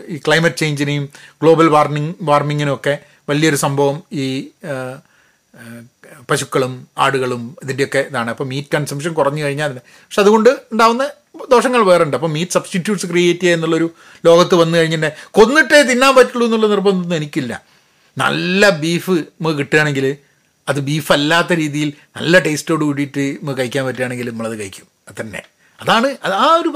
ഈ ക്ലൈമറ്റ് ചേഞ്ചിനെയും ഗ്ലോബൽ വാർമിങ് വാർമിങ്ങിനും ഒക്കെ വലിയൊരു സംഭവം ഈ പശുക്കളും ആടുകളും ഇതിന്റെയൊക്കെ ഇതാണ്. അപ്പോൾ മീറ്റ് കൺസംഷൻ കുറഞ്ഞു കഴിഞ്ഞാൽ അതിന് പക്ഷെ അതുകൊണ്ട് ഉണ്ടാവുന്ന ദോഷങ്ങൾ വേറെ ഉണ്ട് അപ്പോൾ മീറ്റ് സബ്സ്റ്റിറ്റ്യൂട്ട്സ് ക്രിയേറ്റ് ചെയ്യുക എന്നുള്ളൊരു ലോകത്ത് വന്നു കഴിഞ്ഞിട്ടുണ്ടെങ്കിൽ കൊന്നിട്ടേ തിന്നാൻ പറ്റുള്ളൂ എന്നുള്ള നിർബന്ധമൊന്നും എനിക്കില്ല. നല്ല ബീഫ് നമുക്ക് കിട്ടുകയാണെങ്കിൽ അത് ബീഫ് അല്ലാത്ത രീതിയിൽ നല്ല ടേസ്റ്റോട് കൂടിയിട്ട് നമുക്ക് കഴിക്കാൻ പറ്റുകയാണെങ്കിൽ നമ്മളത് കഴിക്കും. അത് തന്നെ. അതാണ് ആ ഒരു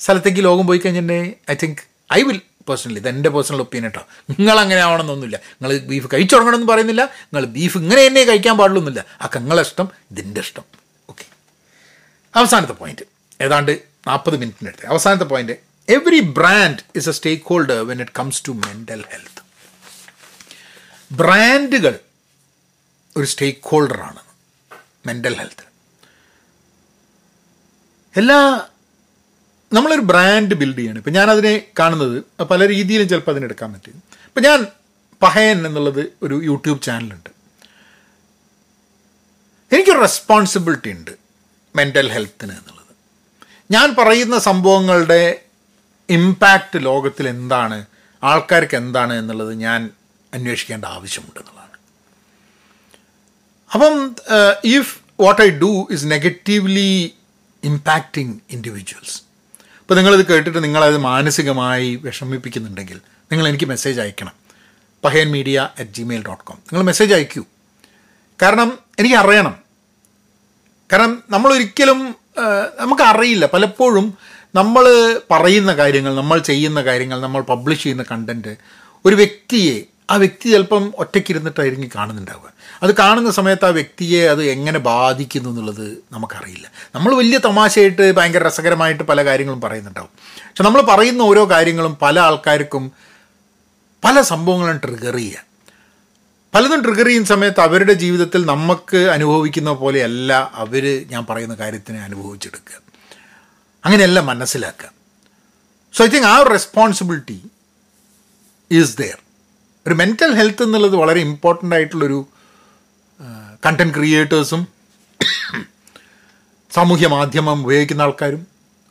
സ്ഥലത്തേക്ക് ലോകം പോയി കഴിഞ്ഞിട്ടുണ്ടെങ്കിൽ I think I will personally ഇത് എന്റെ പേഴ്സണൽ ഒപ്പീനിയൻ കേട്ടോ നിങ്ങൾ അങ്ങനെ ആവണമെന്നൊന്നുമില്ല നിങ്ങൾ ബീഫ് കഴിച്ചു തുടങ്ങണമെന്ന് പറയുന്നില്ല. നിങ്ങൾ ബീഫ് ഇങ്ങനെ തന്നെ കഴിക്കാൻ പാടുള്ളൊന്നുമില്ല. ആ നിങ്ങളെ ഇഷ്ടം ഇതിന്റെ ഇഷ്ടം. ഓക്കെ അവസാനത്തെ പോയിന്റ് ഏതാണ്ട് നാൽപ്പത് മിനിറ്റിനടുത്ത് അവസാനത്തെ point every brand is a stakeholder when it comes to mental health ബ്രാൻഡുകൾ ഒരു സ്റ്റേക്ക് ഹോൾഡറാണ് മെന്റൽ ഹെൽത്ത് എല്ലാ നമ്മളൊരു ബ്രാൻഡ് ബിൽഡ് ചെയ്യണം. ഇപ്പം അതിനെ കാണുന്നത് പല രീതിയിലും ചിലപ്പോൾ അതിനെടുക്കാൻ പറ്റും. ഇപ്പം ഞാൻ പഹയൻ എന്നുള്ളത് ഒരു യൂട്യൂബ് ചാനലുണ്ട് എനിക്കൊരു റെസ്പോൺസിബിലിറ്റി ഉണ്ട് മെന്റൽ ഹെൽത്തിന് എന്നുള്ളത്. ഞാൻ പറയുന്ന സംഭവങ്ങളുടെ ഇമ്പാക്റ്റ് ലോകത്തിൽ എന്താണ് ആൾക്കാർക്ക് എന്താണ് എന്നുള്ളത് ഞാൻ അന്വേഷിക്കേണ്ട ആവശ്യമുണ്ട് എന്നുള്ളതാണ്. അപ്പം if what I do is negatively impacting individuals അപ്പോൾ നിങ്ങളിത് കേട്ടിട്ട് നിങ്ങളത് മാനസികമായി വിഷമിപ്പിക്കുന്നുണ്ടെങ്കിൽ നിങ്ങൾ എനിക്ക് മെസ്സേജ് അയക്കണം. Pahayan media at Gmail dot com നിങ്ങൾ മെസ്സേജ് അയക്കൂ. കാരണം എനിക്ക് അറിയണം കാരണം നമ്മളൊരിക്കലും നമുക്കറിയില്ല. പലപ്പോഴും നമ്മൾ പറയുന്ന കാര്യങ്ങൾ നമ്മൾ ചെയ്യുന്ന കാര്യങ്ങൾ നമ്മൾ പബ്ലിഷ് ചെയ്യുന്ന കണ്ടന്റ് ഒരു വ്യക്തിയെ ആ വ്യക്തി ചിലപ്പം ഒറ്റയ്ക്കിരുന്നിട്ടായിരിക്കും കാണുന്നുണ്ടാവുക. അത് കാണുന്ന സമയത്ത് ആ വ്യക്തിയെ അത് എങ്ങനെ ബാധിക്കുന്നു എന്നുള്ളത് നമുക്കറിയില്ല. നമ്മൾ വലിയ തമാശയായിട്ട് ഭയങ്കര രസകരമായിട്ട് പല കാര്യങ്ങളും പറയുന്നുണ്ടാവും. പക്ഷെ നമ്മൾ പറയുന്ന ഓരോ കാര്യങ്ങളും പല ആൾക്കാർക്കും പല സംഭവങ്ങളും ട്രിഗർ ചെയ്യുക. പലതും ട്രിഗർ ചെയ്യുന്ന സമയത്ത് അവരുടെ ജീവിതത്തിൽ നമുക്ക് അനുഭവിക്കുന്ന പോലെയല്ല അവർ ഞാൻ പറയുന്ന കാര്യത്തിനെ അനുഭവിച്ചെടുക്കുക. അങ്ങനെയല്ല മനസ്സിലാക്കുക. സോ ഐ തിങ്ക് ആ റെസ്പോൺസിബിലിറ്റി ഈസ് ദെയർ ഒരു മെന്റൽ ഹെൽത്ത് എന്നുള്ളത് വളരെ ഇമ്പോർട്ടന്റ് ആയിട്ടുള്ളൊരു കണ്ടന്റ് ക്രിയേറ്റേഴ്സും സാമൂഹ്യ മാധ്യമം ഉപയോഗിക്കുന്ന ആൾക്കാരും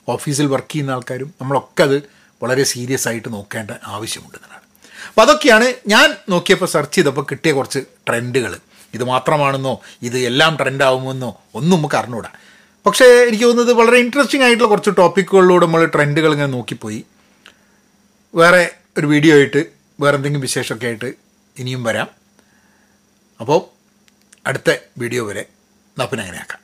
ഓഫീസിൽ വർക്ക് ചെയ്യുന്ന ആൾക്കാരും നമ്മളൊക്കെ അത് വളരെ സീരിയസ് ആയിട്ട് നോക്കേണ്ട ആവശ്യമുണ്ട് എന്നാണ്. അപ്പോൾ അതൊക്കെയാണ് ഞാൻ നോക്കിയപ്പോൾ സെർച്ച് ചെയ്തപ്പോൾ കിട്ടിയ കുറച്ച് ട്രെൻഡുകൾ ഇത് മാത്രമാണെന്നോ ഇത് എല്ലാം ട്രെൻഡ് ആകുമെന്നോ ഒന്നും നമുക്ക് അറിഞ്ഞൂടാ. പക്ഷേ എനിക്ക് തോന്നുന്നത് വളരെ ഇൻട്രസ്റ്റിംഗ് ആയിട്ടുള്ള കുറച്ച് ടോപ്പിക്കുകളിലൂടെ നമ്മൾ ട്രെൻഡുകൾ ഇങ്ങനെ നോക്കിപ്പോയി. വേറെ ഒരു വീഡിയോ ആയിട്ട് വേറെ എന്തെങ്കിലും വിശേഷമൊക്കെ ആയിട്ട് ഇനിയും വരാം. അപ്പോൾ അടുത്ത വീഡിയോ വരെ നപ്പിനങ്ങനെ ആക്കാം